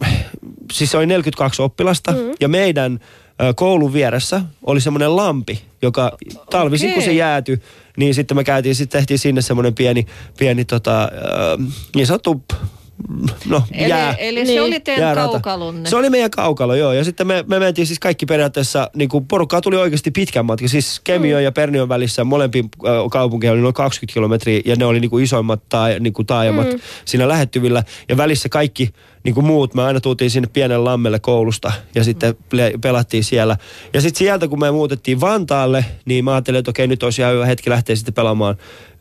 [SPEAKER 2] siis oli 42 oppilasta mm. ja meidän koulun vieressä oli semmoinen lampi, joka talvisin kun se
[SPEAKER 4] Okei.
[SPEAKER 2] jäätyi, niin sitten me käytiin, sitten tehtiin sinne semmoinen pieni, pieni tota, niin sanottu no,
[SPEAKER 4] Eli,
[SPEAKER 2] jää.
[SPEAKER 4] eli se
[SPEAKER 3] Niin.
[SPEAKER 4] oli teidän
[SPEAKER 2] jäärata.
[SPEAKER 4] kaukalunne.
[SPEAKER 2] Se oli meidän kaukalo, joo. Ja sitten me, me mentiin siis kaikki periaatteessa, niin kuin porukkaa tuli oikeasti pitkän matka. Siis Kemion mm. ja Pernion välissä molempiin äh, kaupunkeihin oli noin 20 kilometriä ja ne oli niin kuin isoimmat tai, niin kuin taajamat mm. siinä lähettyvillä. Ja välissä kaikki niin kuin muut, me aina tultiin sinne pienen lammelle koulusta ja sitten ple- pelattiin siellä. Ja sitten sieltä, kun me muutettiin Vantaalle, niin mä ajattelin, että okei, nyt olisi ihan hyvä hetki lähteä sitten pelaamaan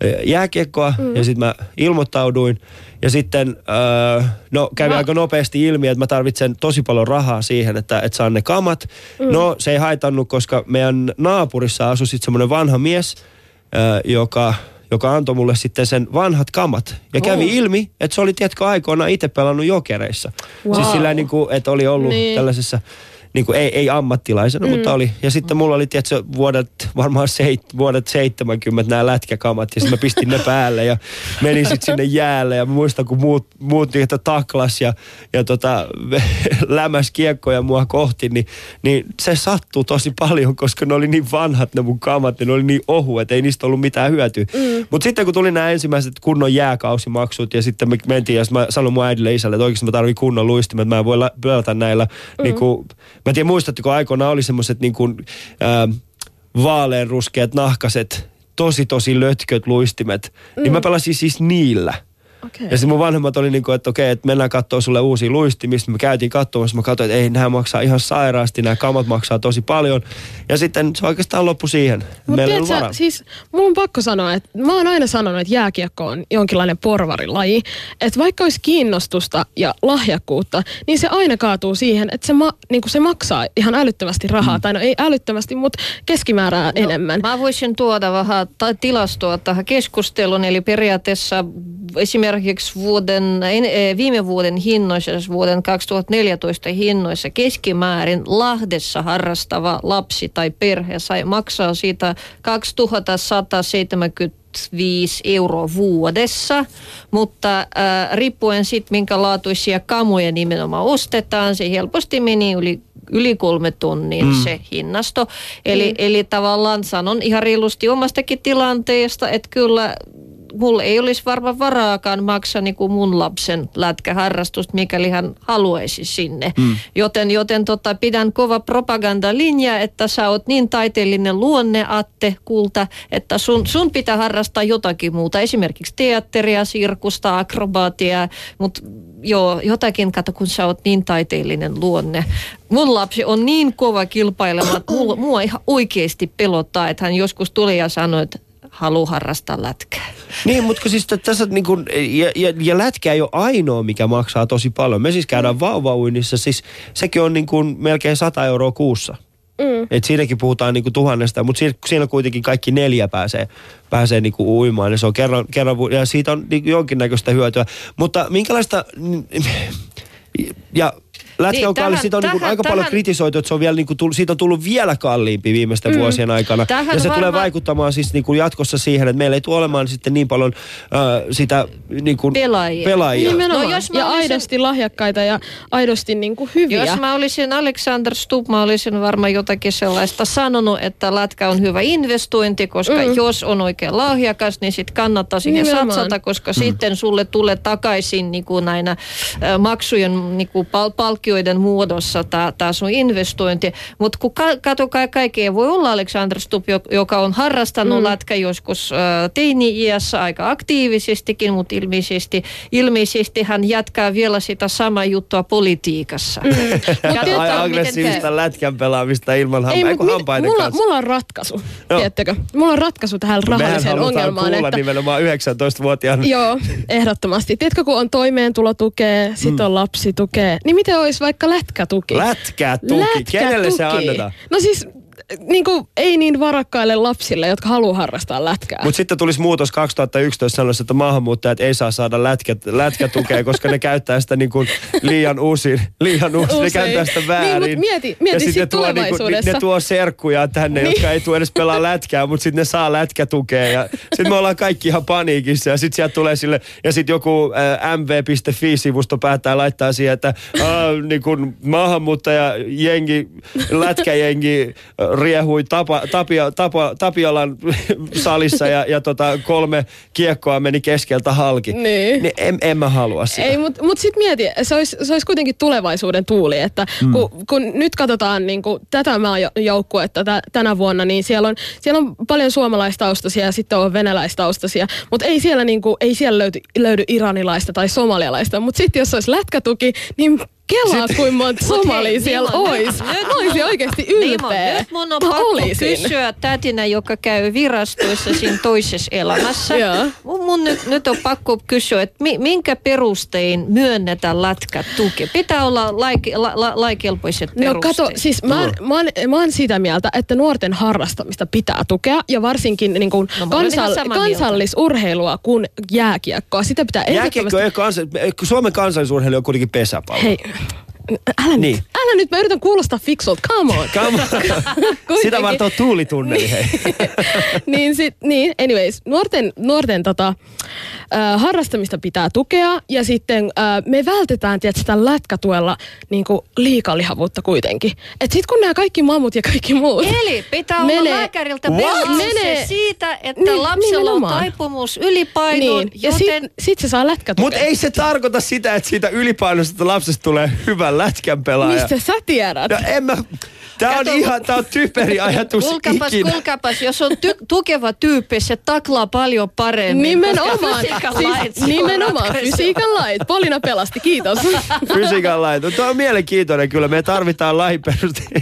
[SPEAKER 2] äh, jääkiekkoa. Mm. Ja sitten mä ilmoittauduin. Ja sitten, öö, no kävi
[SPEAKER 3] Mä-
[SPEAKER 2] aika nopeasti ilmi, että mä tarvitsen tosi paljon rahaa siihen, että, että saan ne kamat. Mm. No se ei haitannut, koska meidän naapurissa asui sitten semmoinen vanha mies, öö, joka, joka antoi mulle sitten sen vanhat kamat. Ja kävi
[SPEAKER 3] Oh.
[SPEAKER 2] ilmi, että se oli, tiedätkö, aikoinaan itse pelannut jokereissa.
[SPEAKER 3] Wow.
[SPEAKER 2] Siis sillä niin kuin, että oli ollut
[SPEAKER 3] niin.
[SPEAKER 2] tällaisessa niin kuin ei, ei ammattilaisena, mm. mutta oli. Ja sitten mulla oli, tiedätkö, vuodet, varmaan seit, vuodet 70 nämä lätkäkamat, ja sitten mä pistin ne päälle ja menin sitten sinne jäälle. Ja mä muistan, kun muut, muut niitä taklas ja, ja tota, lämäs kiekkoja mua kohti, niin, niin se sattuu tosi paljon, koska ne oli niin vanhat ne mun kamat, ne oli niin ohuet, ei niistä ollut mitään hyötyä. Mm. Mutta sitten kun tuli nämä ensimmäiset kunnon jääkausimaksut, ja sitten me mentiin, ja mä sanoin mun äidille isälle, että oikeasti mä tarvin kunnon luistimet, mä en voi la- pelata näillä mm. niin kuin, mä en tiedä muistatteko aikoinaan oli semmoiset niin kuin, ää, vaaleanruskeat nahkaset, tosi tosi lötköt luistimet, mm. niin mä pelasin siis niillä.
[SPEAKER 3] Okei.
[SPEAKER 2] Ja sitten mun vanhemmat oli niinku, että okei, että mennään katsoa sulle uusia luistimia. Sitten me käytiin katsomassa, mä katsoin, että ei, nämä maksaa ihan sairaasti, nämä kamat maksaa tosi paljon. Ja sitten se oikeastaan loppui siihen.
[SPEAKER 3] Mutta
[SPEAKER 2] Meillä
[SPEAKER 3] tiedätkö,
[SPEAKER 2] varaa.
[SPEAKER 3] siis mulla on pakko sanoa, että mä oon aina sanonut, että jääkiekko on jonkinlainen porvarilaji. Että vaikka olisi kiinnostusta ja lahjakkuutta, niin se aina kaatuu siihen, että se, ma, niin se maksaa ihan älyttömästi rahaa. Mm. Tai no ei älyttömästi, mutta keskimäärää no, enemmän.
[SPEAKER 4] Mä voisin tuoda vähän tilastoa tähän keskusteluun, eli periaatteessa esimerkiksi vuoden, en- eh, viime vuoden hinnoissa, siis vuoden 2014 hinnoissa keskimäärin Lahdessa harrastava lapsi tai perhe sai maksaa siitä 2175 euroa vuodessa, mutta äh, riippuen sitten minkä laatuisia kamoja nimenomaan ostetaan, se helposti meni yli yli kolme tonnia mm. se hinnasto. Eli, mm. eli tavallaan sanon ihan reilusti omastakin tilanteesta, että kyllä mulla ei olisi varmaan varaakaan maksaa niin kuin mun lapsen lätkäharrastusta, mikäli hän haluaisi sinne. Mm. Joten, joten tota, pidän kova propagandalinja, että sä oot niin taiteellinen luonne, Atte Kulta, että sun, sun pitää harrastaa jotakin muuta. Esimerkiksi teatteria, sirkusta, akrobaatia, mutta joo, jotakin, kato kun sä oot niin taiteellinen luonne. Mun lapsi on niin kova kilpailemaan, että mua, mua ihan oikeasti pelottaa, että hän joskus tuli ja sanoi, että haluaa harrastaa lätkää.
[SPEAKER 2] Niin, mutta kun siis tässä niin kuin, ja, ja, ja lätkä ei ole ainoa, mikä maksaa tosi paljon. Me siis käydään mm. vauvauinnissa, siis sekin on niin kuin melkein 100 euroa kuussa. Mm. Et siinäkin puhutaan niinku tuhannesta, mutta siinä, siinä kuitenkin kaikki neljä pääsee, pääsee niinku uimaan. Ja, se on kerran, kerran, ja siitä on niinku jonkinnäköistä hyötyä. Mutta minkälaista... Ja lätkä
[SPEAKER 4] Niin,
[SPEAKER 2] on kallis,
[SPEAKER 4] tähän-
[SPEAKER 2] siitä on niinku
[SPEAKER 4] tähän-
[SPEAKER 2] aika paljon
[SPEAKER 4] tähän-
[SPEAKER 2] kritisoitu, että se on vielä niinku tullut, siitä on tullut vielä kalliimpi viimeisten mm. vuosien aikana.
[SPEAKER 4] Tähän
[SPEAKER 2] ja se tulee
[SPEAKER 4] varmaan-
[SPEAKER 2] vaikuttamaan siis niinku jatkossa siihen, että meillä ei tule olemaan sitten niin paljon äh, sitä niinku
[SPEAKER 4] Pelaajia.
[SPEAKER 2] pelaajia.
[SPEAKER 3] Nimenomaan.
[SPEAKER 4] No, jos mä
[SPEAKER 3] ja
[SPEAKER 4] olisin-
[SPEAKER 3] aidosti lahjakkaita ja aidosti niin kuin hyviä.
[SPEAKER 4] Jos mä olisin Alexander Stubb, mä olisin varmaan jotakin sellaista sanonut, että lätkä on hyvä investointi, koska mm. jos on oikein lahjakas, niin sitten kannattaa siihen
[SPEAKER 3] Nimenomaan.
[SPEAKER 4] satsata, koska mm. sitten sulle tulee takaisin niin kuin näinä äh, maksujen niin kuin pal- palkkioiden muodossa tämä sun investointi. Mutta kun ka- kato, ka- kaikkea voi olla Alexander Stubb, jo- joka on harrastanut mm. lätkä joskus äh, teini-iässä aika aktiivisestikin, mutta ilmeisesti, ilmeisesti hän jatkaa vielä sitä samaa juttua politiikassa. Mm.
[SPEAKER 2] Ai aggressiivista lätkän pelaamista ilman
[SPEAKER 3] Ei,
[SPEAKER 2] hampaita,
[SPEAKER 3] mut mit,
[SPEAKER 2] hampaiden
[SPEAKER 3] mulla,
[SPEAKER 2] kanssa.
[SPEAKER 3] mulla on ratkaisu, tiedättekö? Mulla on ratkaisu tähän
[SPEAKER 2] Mehän
[SPEAKER 3] rahalliseen ongelmaan.
[SPEAKER 2] kuulla
[SPEAKER 3] Että,
[SPEAKER 2] nimenomaan 19-vuotiaan.
[SPEAKER 3] joo, ehdottomasti. Tiedätkö, kun on toimeentulotukea, sit
[SPEAKER 2] Mm.
[SPEAKER 3] on lapsitukea, niin miten olisi vaikka lätkätuki?
[SPEAKER 2] Lätkätuki. Kenelle se
[SPEAKER 3] Lätkätuki.
[SPEAKER 2] annetaan?
[SPEAKER 3] No siis, niin kuin, ei niin varakkaille lapsille, jotka haluaa harrastaa lätkää.
[SPEAKER 2] Mutta sitten tulisi muutos 2011 sanoisi, että maahanmuuttajat ei saa saada lätkät, lätkätukea, koska ne käyttää sitä niin kuin liian usein. Liian usein. Ne käyttää sitä
[SPEAKER 3] Niin,
[SPEAKER 2] väärin.
[SPEAKER 3] mut mieti- mieti
[SPEAKER 2] ja sitten
[SPEAKER 3] sit
[SPEAKER 2] ne tuo, niinku,
[SPEAKER 3] tulevaisuudessa.
[SPEAKER 2] ne tuo serkkuja tänne,
[SPEAKER 3] Niin.
[SPEAKER 2] jotka ei tule edes pelaa lätkää, mutta sitten ne saa lätkätukea. Ja sitten me ollaan kaikki ihan paniikissa. Ja sitten sieltä tulee sille, ja sitten joku äh, mv.fi-sivusto päättää laittaa siihen, että äh, niin kuin maahanmuuttaja jengi, lätkäjengi riehui tapa, tapio, tapa, Tapiolan salissa ja, ja tota, kolme kiekkoa meni keskeltä halki.
[SPEAKER 3] Niin.
[SPEAKER 2] niin en, en mä halua sitä.
[SPEAKER 3] Ei, mutta mut sitten mieti, se olisi, se olisi kuitenkin tulevaisuuden tuuli, että mm. kun, kun nyt katsotaan niin kuin tätä maajoukkuetta tä, tänä vuonna, niin siellä on, siellä on paljon suomalaistaustaisia ja sitten on venäläistaustaisia, mutta ei siellä, niin kuin, ei siellä löydy, löydy iranilaista tai somalialaista, mutta sitten jos olisi lätkätuki, niin Kelaa, kuin monta somalia siellä ois. Mä olisin oikeasti ylpeä.
[SPEAKER 4] Nyt mun on pakko
[SPEAKER 3] olisin.
[SPEAKER 4] kysyä tätinä, joka käy virastoissa siinä toisessa elämässä. Mun, mun nyt, nyt on pakko kysyä, että mi, minkä perustein myönnetään lätkätuki? Pitää olla laik, la, la, laikelpoiset
[SPEAKER 3] No
[SPEAKER 4] perusteet.
[SPEAKER 3] kato, siis mä, oon- mä, oon, mä oon sitä mieltä, että nuorten harrastamista pitää tukea ja varsinkin niin kuin
[SPEAKER 4] No, mä olen ihan
[SPEAKER 3] kansal,
[SPEAKER 4] samaa mieltä.
[SPEAKER 3] kansallisurheilua kuin jääkiekkoa. Sitä pitää
[SPEAKER 2] Jääkiekko
[SPEAKER 3] ehdottomasti...
[SPEAKER 2] ei kansa, Suomen kansallisurheilu on kuitenkin pesäpallo.
[SPEAKER 3] Hei, älä,
[SPEAKER 2] Niin.
[SPEAKER 3] niin. älä nyt, mä yritän kuulostaa fiksulta, come on.
[SPEAKER 2] Come on. Sitä varten on tuulitunneli, hei.
[SPEAKER 3] niin, sit, niin, anyways, nuorten, nuorten tota, äh, harrastamista pitää tukea ja sitten äh, me vältetään tietysti sitä lätkätuella niin kuin liikalihavuutta kuitenkin. Et sit kun nämä kaikki mammut ja kaikki muut...
[SPEAKER 4] Eli pitää olla
[SPEAKER 3] Menee-
[SPEAKER 4] lääkäriltä
[SPEAKER 3] What?
[SPEAKER 4] velvoite
[SPEAKER 3] Menee-
[SPEAKER 4] siitä, että
[SPEAKER 3] Niin,
[SPEAKER 4] lapsella on taipumus ylipainoon,
[SPEAKER 3] niin, ja
[SPEAKER 4] joten...
[SPEAKER 3] sit, sit se saa lätkätukea.
[SPEAKER 2] Mutta ei se tarkoita sitä, että siitä ylipainoisesta lapsesta tulee hyvä lätkän pelaaja.
[SPEAKER 3] Mistä sä tiedät?
[SPEAKER 2] No en mä... Tää on
[SPEAKER 4] Kato-
[SPEAKER 2] ihan, tää on typeri ajatus
[SPEAKER 4] Kuulkapas,
[SPEAKER 2] ikinä.
[SPEAKER 4] kuulkapas, jos on ty- tukeva tyyppi, se taklaa paljon paremmin.
[SPEAKER 3] Nimenomaan.
[SPEAKER 4] fysiikan lait
[SPEAKER 3] Siis,
[SPEAKER 4] on
[SPEAKER 3] nimenomaan. Fysiikan lait. Polina pelasti. Kiitos.
[SPEAKER 2] Fysiikan laito. Tuo on mielenkiintoinen kyllä. Me tarvitaan lajiperusteja.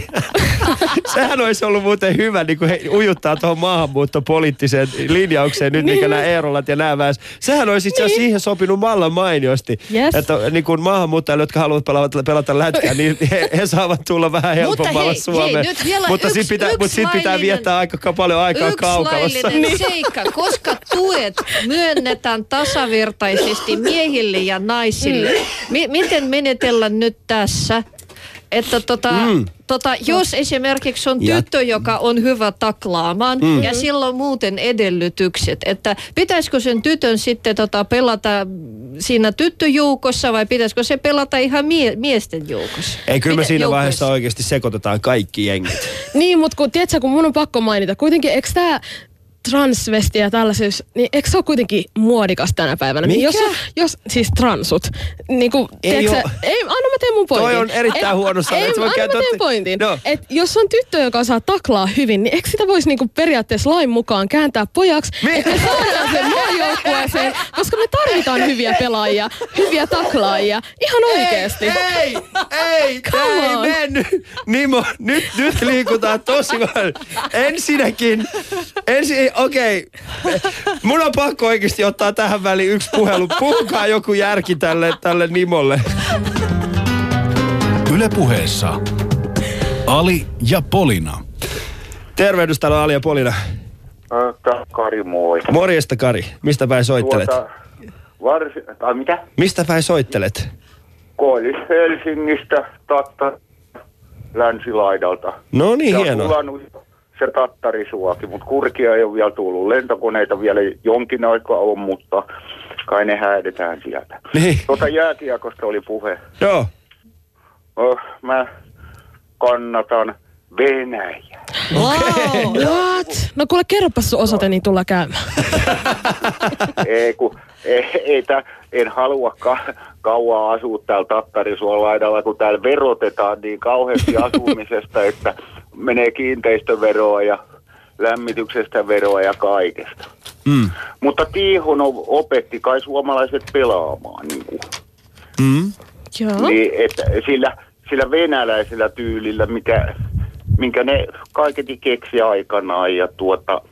[SPEAKER 2] Sehän olisi ollut muuten hyvä niin kuin he ujuttaa tuohon maahanmuuttopoliittiseen linjaukseen nyt, mikä
[SPEAKER 3] Niin.
[SPEAKER 2] nämä Eerolat ja nämä väes. Sehän olisi itse
[SPEAKER 3] Niin.
[SPEAKER 2] siihen sopinut mallan mainiosti.
[SPEAKER 3] Yes.
[SPEAKER 2] Että niin kuin maahanmuuttajille, jotka haluavat pelata, pelata lätkää, niin he, he, saavat tulla vähän helpommalla
[SPEAKER 4] hei,
[SPEAKER 2] Suomeen.
[SPEAKER 4] hei, nyt vielä
[SPEAKER 2] Mutta
[SPEAKER 4] yksi-
[SPEAKER 2] sit pitää, mutta sit pitää viettää aika paljon aikaa
[SPEAKER 4] Yksi
[SPEAKER 2] kaukalossa.
[SPEAKER 4] laillinen seikka, koska tuet myönnetään tasavertaisesti miehille ja naisille. Mi- miten menetellä nyt tässä? Että tota, mm. tota, jos esimerkiksi on
[SPEAKER 2] Ja-
[SPEAKER 4] tyttö, joka on hyvä taklaamaan mm. ja sillä on muuten edellytykset, että pitäisikö sen tytön sitten tota, pelata siinä tyttöjoukossa vai pitäisikö se pelata ihan mie- miesten joukossa?
[SPEAKER 2] Ei, kyllä me
[SPEAKER 4] Miten-
[SPEAKER 2] siinä vaiheessa oikeasti sekoitetaan kaikki jengit.
[SPEAKER 3] Niin, mutta kun, tiedätkö, kun mun on pakko mainita, kuitenkin eikö tämä transvesti ja tällaisessa, niin eikö se ole kuitenkin muodikas tänä päivänä? Niin
[SPEAKER 2] Mikä?
[SPEAKER 3] jos, jos, siis transut. Niin kuin,
[SPEAKER 2] Ei
[SPEAKER 3] tiedätkö,
[SPEAKER 2] oo.
[SPEAKER 3] ei, anna mä teen mun pointin.
[SPEAKER 2] Toi on erittäin
[SPEAKER 3] Et-
[SPEAKER 2] huono sana,
[SPEAKER 3] Ei,
[SPEAKER 2] sä
[SPEAKER 3] anna mä teen pointin.
[SPEAKER 2] No.
[SPEAKER 3] Et jos on tyttö, joka saa taklaa hyvin, niin eikö sitä voisi niinku periaatteessa lain mukaan kääntää pojaksi, että me saadaan sen maajoukkueeseen, koska me tarvitaan hyviä pelaajia, hyviä taklaajia. Ihan oikeasti.
[SPEAKER 2] Ei, ei,
[SPEAKER 3] Come
[SPEAKER 2] ei
[SPEAKER 3] on.
[SPEAKER 2] mennyt. Nimo, nyt, nyt liikutaan tosi paljon. Ensinnäkin, ensin, okei. Mun on pakko oikeasti ottaa tähän väliin yksi puhelu. Puhukaa joku järki tälle, tälle Nimolle.
[SPEAKER 1] Yle puheessa. Ali ja Polina.
[SPEAKER 2] Tervehdys, täällä on Ali ja Polina.
[SPEAKER 6] Tää Kari, moi.
[SPEAKER 2] Morjesta Kari, mistä päin soittelet?
[SPEAKER 6] Tuota, varsi, tai mitä?
[SPEAKER 2] Mistä päin soittelet?
[SPEAKER 6] Koillis Helsingistä, Tatta, länsilaidalta.
[SPEAKER 2] No niin, hienoa.
[SPEAKER 6] Se tattarisuoki, mutta kurkia ei ole vielä tullut. Lentokoneita vielä jonkin aikaa on, mutta kai ne häädetään sieltä.
[SPEAKER 2] Niin,
[SPEAKER 6] Tuota jääkiekosta oli puhe.
[SPEAKER 2] joo.
[SPEAKER 6] Oh, mä kannatan Venäjää.
[SPEAKER 4] Wow.
[SPEAKER 3] What? No kuule, kerropas sun osoite, niin tullaan käymään.
[SPEAKER 6] ei, kun, ei, ei tää, en halua ka, kauan asua täällä Tattarisuon laidalla, kun täällä verotetaan niin kauheasti asumisesta, että menee kiinteistöveroa ja lämmityksestä veroa ja kaikesta.
[SPEAKER 2] Mm.
[SPEAKER 6] Mutta Tiihonov opetti kai suomalaiset pelaamaan, niin, kuin,
[SPEAKER 2] Mm.
[SPEAKER 3] Joo.
[SPEAKER 6] niin että sillä, sillä venäläisellä tyylillä, mikä, minkä ne kaiketi keksi aikanaan ja tuota,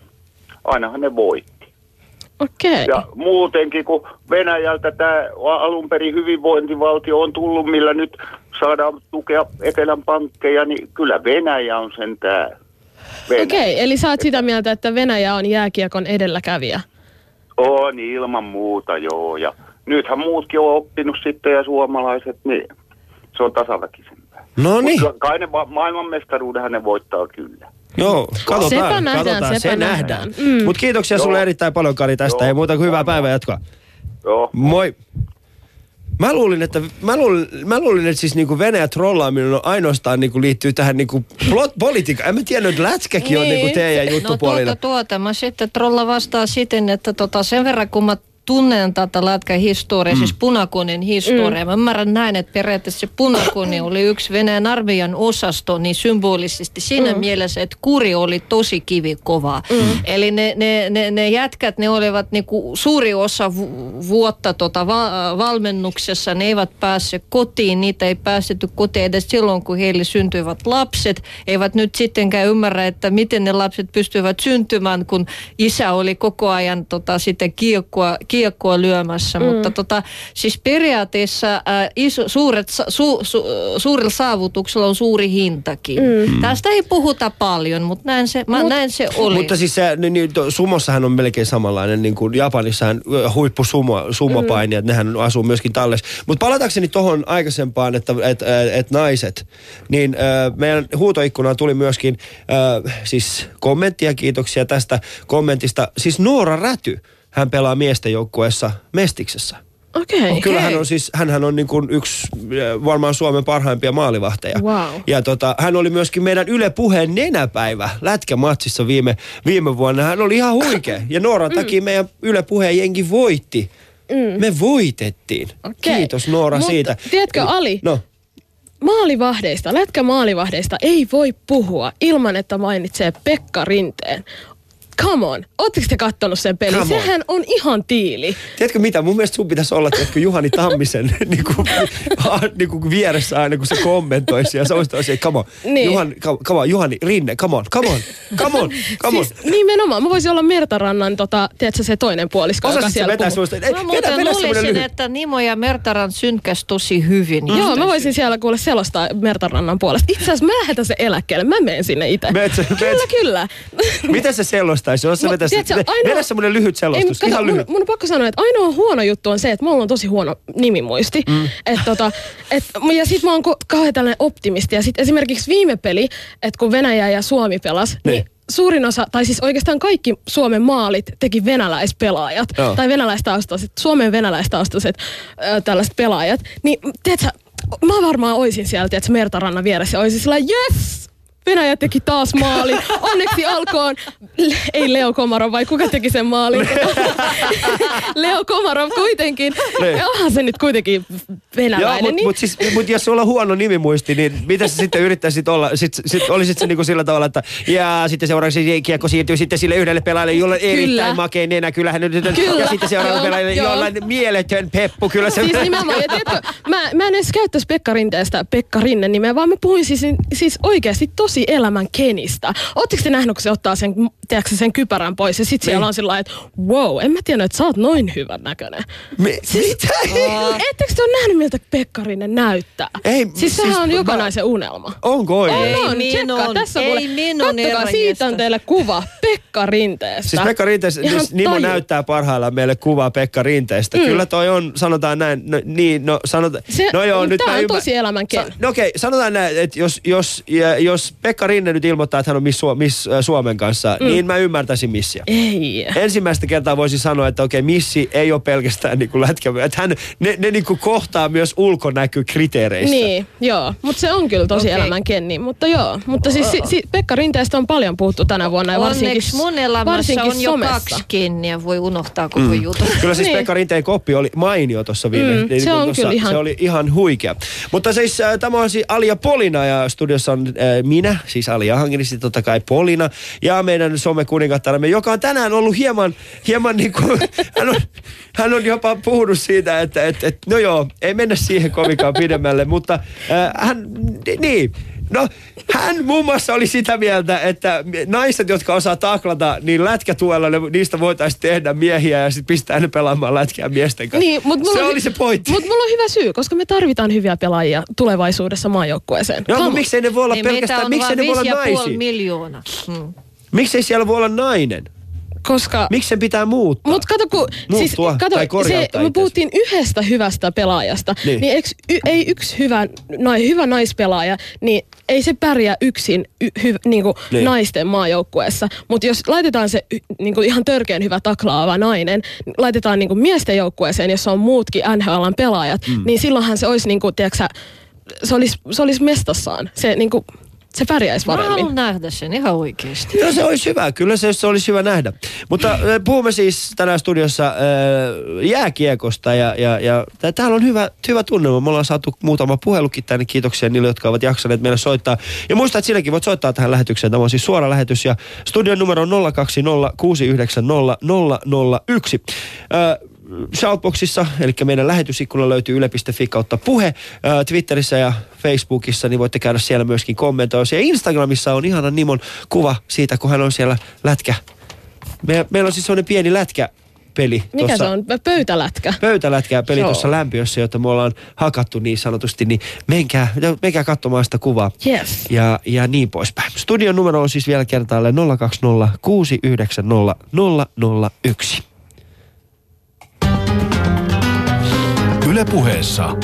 [SPEAKER 6] ainahan ne voitti.
[SPEAKER 3] Okei.
[SPEAKER 6] Ja muutenkin, kun Venäjältä tämä alun perin hyvinvointivaltio on tullut, millä nyt saadaan tukea Etelän pankkeja, niin kyllä Venäjä on sen tämä.
[SPEAKER 3] Okei, eli sä oot sitä mieltä, että Venäjä on jääkiekon edelläkävijä.
[SPEAKER 6] On ilman muuta, joo. Ja nythän muutkin on oppinut sitten ja suomalaiset, niin se on tasaväkisempää.
[SPEAKER 2] No niin,
[SPEAKER 6] kai ne maailmanmestaruudenhan ne voittaa kyllä.
[SPEAKER 2] Joo, katsotaan.
[SPEAKER 3] Sepä nähdään,
[SPEAKER 2] katsotaan,
[SPEAKER 3] sepä
[SPEAKER 2] se
[SPEAKER 3] nähdään.
[SPEAKER 2] nähdään.
[SPEAKER 3] Mm.
[SPEAKER 2] Mutta kiitoksia
[SPEAKER 6] Joo.
[SPEAKER 2] sulle erittäin paljon Kari tästä,
[SPEAKER 6] Joo.
[SPEAKER 2] ei muuta kuin hyvää päivää jatkoa.
[SPEAKER 6] Joo.
[SPEAKER 2] Moi. Mä luulin, että, mä luulin, mä luulin, että siis niinku Venäjä trollaaminen on ainoastaan niinku liittyy tähän niinku politiikkaan. En mä tiedä, että lätkäkin on
[SPEAKER 3] Niin.
[SPEAKER 2] niinku teidän
[SPEAKER 4] No
[SPEAKER 2] juttupuolilla.
[SPEAKER 4] tuota, tuota. Mä sitten trolla vastaa siten, että tota, sen verran kun mä tunnen tätä lätkän historiaa, mm. siis punakonin historiaa. Mm. Mä ymmärrän näin, että periaatteessa se punakoni oli yksi Venäjän armeijan osasto, niin symbolisesti siinä mm. mielessä, että kuri oli tosi kivikova. Mm. Eli ne, ne, ne, ne jätkät, ne olivat niinku suuri osa vu- vuotta tota va- valmennuksessa, ne eivät päässeet kotiin, niitä ei päästetty kotiin edes silloin, kun heille syntyivät lapset. Eivät nyt sittenkään ymmärrä, että miten ne lapset pystyivät syntymään, kun isä oli koko ajan tota, sitä kiekkoa, kiekkoa lyömässä. Mm. Mutta tota, siis periaatteessa ää, iso, suuret, su, su, suurilla saavutuksella on suuri hintakin. Mm. Tästä ei puhuta paljon, mutta näin se, mä, näin se oli.
[SPEAKER 2] Mutta siis se, niin, niin, to- sumossahan on melkein samanlainen, niin kuin Japanissahan ö, huippusumo, sumopainijat, mm. nehän asuu myöskin tallessa. Mutta palatakseni tuohon aikaisempaan, että et, et, et naiset, niin ö, meidän huutoikkunaan tuli myöskin ö, siis kommenttia, kiitoksia tästä kommentista. Siis Noora Räty, hän pelaa miesten joukkueessa Mestiksessä.
[SPEAKER 3] Okei. Okay.
[SPEAKER 2] Kyllä hän on siis, hänhän on niin kuin yksi äh, varmaan Suomen parhaimpia maalivahteja.
[SPEAKER 3] Wow.
[SPEAKER 2] Ja tota, hän oli myöskin meidän Yle Puheen nenäpäivä lätkämatsissa viime, viime vuonna. Hän oli ihan huikea. Ja Nooran
[SPEAKER 3] Mm.
[SPEAKER 2] takia meidän Yle Puheen jengi voitti. Me voitettiin.
[SPEAKER 3] Okei.
[SPEAKER 2] Kiitos Noora
[SPEAKER 3] Mutta
[SPEAKER 2] siitä.
[SPEAKER 3] tiedätkö, Ali?
[SPEAKER 2] No,
[SPEAKER 3] Maalivahdeista, lätkämaalivahdeista ei voi puhua ilman, että mainitsee Pekka Rinteen. Come on, ootteko te kattonut sen pelin?
[SPEAKER 2] Come on.
[SPEAKER 3] Sehän on ihan tiili.
[SPEAKER 2] tiedätkö mitä? Mun mielestä sun pitäisi olla tiedätkö, Juhani Tammisen niin kuin, niin kuin vieressä aina, kun se kommentoisi. Ja se olisi tosi, come on.
[SPEAKER 3] Niin.
[SPEAKER 2] Juhani, come on, Juhani, Rinne, come on, come on, come on, come on.
[SPEAKER 3] Siis nimenomaan, mä voisin olla Mertarannan, tota, tiedätkö, se toinen puolisko, joka
[SPEAKER 2] Osasit sä
[SPEAKER 3] siellä
[SPEAKER 2] vetää
[SPEAKER 3] puhuu.
[SPEAKER 2] suusta? Ei,
[SPEAKER 4] Mä
[SPEAKER 2] vedä,
[SPEAKER 4] muuten
[SPEAKER 2] vedä semmoinen
[SPEAKER 4] luulisin,
[SPEAKER 2] lyhyt.
[SPEAKER 4] että Nimo ja Mertaran synkäs tosi hyvin.
[SPEAKER 3] Joo, mä voisin siellä kuule selostaa Mertarannan puolesta. Itse asiassa mä lähetän sen eläkkeelle, mä menen sinne itse. Kyllä, kyllä.
[SPEAKER 2] Miten se selostaisi? Jos sä
[SPEAKER 3] No,
[SPEAKER 2] vetäisit,
[SPEAKER 3] tiedätkö,
[SPEAKER 2] ve-
[SPEAKER 3] ainoa-
[SPEAKER 2] vedä semmoinen lyhyt selostus,
[SPEAKER 3] Ei,
[SPEAKER 2] ihan
[SPEAKER 3] mun,
[SPEAKER 2] lyhyt.
[SPEAKER 3] mun on pakko sanoa, että ainoa huono juttu on se, että mulla on tosi huono nimimuisti. Mm. Et tota, et, ja sit mä oon kauhean tällainen optimisti. Ja sit esimerkiksi viime peli, että kun Venäjä ja Suomi pelas, niin,
[SPEAKER 2] Niin.
[SPEAKER 3] suurin osa, tai siis oikeastaan kaikki Suomen maalit teki venäläispelaajat.
[SPEAKER 2] Joo.
[SPEAKER 3] Tai venäläistaustaiset, Suomen venäläistaustaiset äh, tällaiset pelaajat. Niin tiedätkö, mä varmaan oisin siellä, tiedätkö, Mertarannan vieressä. Oisin sillä yes! Venäjä teki taas maalin. Onneksi alkoon, ei Leo Komarov, vai kuka teki sen maalin? Leo Komarov kuitenkin.
[SPEAKER 2] Niin.
[SPEAKER 3] Onhan se nyt kuitenkin
[SPEAKER 2] Joo,
[SPEAKER 3] venäläinen.
[SPEAKER 2] mutta
[SPEAKER 3] niin,
[SPEAKER 2] mut siis, mut jos sulla on huono nimimuisti, niin mitä sä sitten yrittäisit olla? Sitten sit olisit se niinku sillä tavalla, että ja sitten seuraavaksi kiekko siirtyy sitten sille yhdelle pelaajalle, jolla on
[SPEAKER 3] Kyllä.
[SPEAKER 2] erittäin makea nenä. Kyllähän nyt,
[SPEAKER 3] Kyllä.
[SPEAKER 2] ja sitten seuraavalle
[SPEAKER 3] Joo,
[SPEAKER 2] pelaajalle,
[SPEAKER 3] joo.
[SPEAKER 2] jolla on mieletön peppu. Kyllä se...
[SPEAKER 3] Siis nimenomaan, ja tiedätkö, mä, mä en edes käyttäisi Pekka Rinteestä Pekka Rinne nimeä, vaan mä puhuin siis, siis oikeasti tosi elämän Kenistä. Ootteko te nähnyt, kun se ottaa sen, tiedätkö, sen kypärän pois ja sit
[SPEAKER 2] Niin.
[SPEAKER 3] siellä on sillä että wow, en mä tiennyt, että sä oot noin hyvän näköinen.
[SPEAKER 2] Me, mitä?
[SPEAKER 3] Ettekö te ole nähnyt, miltä Pekka Rinne näyttää?
[SPEAKER 2] Ei,
[SPEAKER 3] siis sehän
[SPEAKER 2] siis
[SPEAKER 3] on
[SPEAKER 2] mä-
[SPEAKER 3] jokanaisen unelma.
[SPEAKER 2] Onko oikein?
[SPEAKER 4] Ei
[SPEAKER 3] on,
[SPEAKER 4] minun,
[SPEAKER 3] tsekkaa, tässä
[SPEAKER 4] ei
[SPEAKER 3] kuule.
[SPEAKER 4] minun
[SPEAKER 3] Kattokaa, siitä on teille kuva Pekka Rinteestä.
[SPEAKER 2] Siis Pekka Rinteestä,
[SPEAKER 3] Ihan
[SPEAKER 2] siis Nimo
[SPEAKER 3] tajut-
[SPEAKER 2] näyttää parhaillaan meille kuvaa Pekka Rinteestä. Mm. Kyllä toi on, sanotaan näin, no, niin, no sanotaan,
[SPEAKER 3] Se-
[SPEAKER 2] no joo,
[SPEAKER 3] tää
[SPEAKER 2] nyt
[SPEAKER 3] on
[SPEAKER 2] mä ymmär-
[SPEAKER 3] tosi elämän.
[SPEAKER 2] Sa- no okei, sanotaan näin, että jos, jos, ja, jos Pekka Rinne nyt ilmoittaa, että hän on Miss, Su- Miss äh, Suomen kanssa, mm. niin mä ymmärtäisin missiä.
[SPEAKER 3] Ei.
[SPEAKER 2] Ensimmäistä kertaa voisin sanoa, että okei, missi ei ole pelkästään niin lätkä, että hän, ne, ne niin kohtaa myös ulkonäkökriteereissä.
[SPEAKER 3] Niin, joo. Mutta se on kyllä tosi
[SPEAKER 4] Okei.
[SPEAKER 3] elämän kenni. Mutta joo. Mutta siis si, si, Pekka Rinteestä on paljon puhuttu tänä vuonna. Ja varsinkin,
[SPEAKER 4] Onneksi mun elämässä
[SPEAKER 3] varsinkin
[SPEAKER 4] on jo
[SPEAKER 3] somessa.
[SPEAKER 4] kaksi kenniä, voi unohtaa koko mm. jutun.
[SPEAKER 2] Kyllä siis
[SPEAKER 3] Niin.
[SPEAKER 2] Pekka Rinteen koppi oli mainio tuossa viime.
[SPEAKER 3] Mm,
[SPEAKER 2] niin
[SPEAKER 3] se
[SPEAKER 2] kun
[SPEAKER 3] on kyllä ihan-
[SPEAKER 2] Se oli ihan huikea. Mutta siis äh, tämä on siis Alia Polina ja studiossa on äh, minä, siis Alia Hankinisti totta kai Polina ja meidän somekuningattaramme, joka on tänään ollut hieman, hieman niin kuin, hän on, hän on jopa puhunut siitä, että et, et, no joo, ei mennä siihen kovinkaan pidemmälle, mutta äh, hän, niin, No, hän muun muassa oli sitä mieltä, että naiset, jotka osaa taklata, niin lätkätuella ne, niistä voitaisiin tehdä miehiä ja sitten pistää ne pelaamaan lätkää miesten kanssa.
[SPEAKER 3] Niin, mut mulla
[SPEAKER 2] se
[SPEAKER 3] on-
[SPEAKER 2] oli se pointti.
[SPEAKER 3] Mutta mulla on hyvä syy, koska me tarvitaan hyviä pelaajia tulevaisuudessa maajoukkueeseen. Come
[SPEAKER 2] mutta miksei ne voi olla
[SPEAKER 4] Niin
[SPEAKER 2] pelkästään, miksei ne voi olla naisia?
[SPEAKER 4] miljoonaa. Hmm.
[SPEAKER 2] Miksei siellä voi olla nainen?
[SPEAKER 3] Koska...
[SPEAKER 2] Miksi sen pitää muuttaa?
[SPEAKER 3] Mutta kato, kun, siis,
[SPEAKER 2] Muuttua
[SPEAKER 3] kato,
[SPEAKER 2] tai
[SPEAKER 3] se, me puhuttiin yhdestä hyvästä pelaajasta,
[SPEAKER 2] Niin.
[SPEAKER 3] niin, eiks, y, ei yksi hyvä, nai, hyvä naispelaaja, niin ei se pärjää yksin y, hy, niinku
[SPEAKER 2] Niin.
[SPEAKER 3] naisten maajoukkueessa. Mutta jos laitetaan se niinku ihan törkeän hyvä taklaava nainen, laitetaan niinku miesten joukkueeseen, jossa on muutkin NHLn pelaajat, mm. niin silloinhan se olisi, niinku, tiedätkö, se olisi, se olisi mestassaan. Se, niinku, se pärjäisi
[SPEAKER 4] Mä
[SPEAKER 3] paremmin.
[SPEAKER 4] haluan nähdä sen ihan oikeasti.
[SPEAKER 2] No se olisi hyvä, kyllä se, se olisi hyvä nähdä. Mutta puhumme siis tänään studiossa äh, jääkiekosta ja, ja, ja tää- täällä on hyvä, hyvä tunnelma. Me ollaan saatu muutama puhelukin tänne. Kiitoksia niille, jotka ovat jaksaneet meille soittaa. Ja muista, että sinäkin voit soittaa tähän lähetykseen. Tämä on siis suora lähetys ja studion numero on 020 690 001. Äh, Shoutboxissa, eli meidän lähetysikkuna löytyy yle.fi kautta puhe. Ää, Twitterissä ja Facebookissa, niin voitte käydä siellä myöskin kommentoissa. Ja Instagramissa on ihana Nimon kuva siitä, kun hän on siellä lätkä. Me, meillä on siis sellainen pieni lätkäpeli.
[SPEAKER 3] Mikä
[SPEAKER 2] tossa-
[SPEAKER 3] se on? Pöytälätkä.
[SPEAKER 2] Pöytälätkää peli
[SPEAKER 3] Joo.
[SPEAKER 2] tuossa lämpiössä, jota me ollaan hakattu niin sanotusti, niin menkää, menkää katsomaan sitä kuvaa.
[SPEAKER 3] Yes.
[SPEAKER 2] Ja, ja niin poispäin. Studion numero on siis vielä kertaalleen 020 690 001.
[SPEAKER 1] Ylepuheessa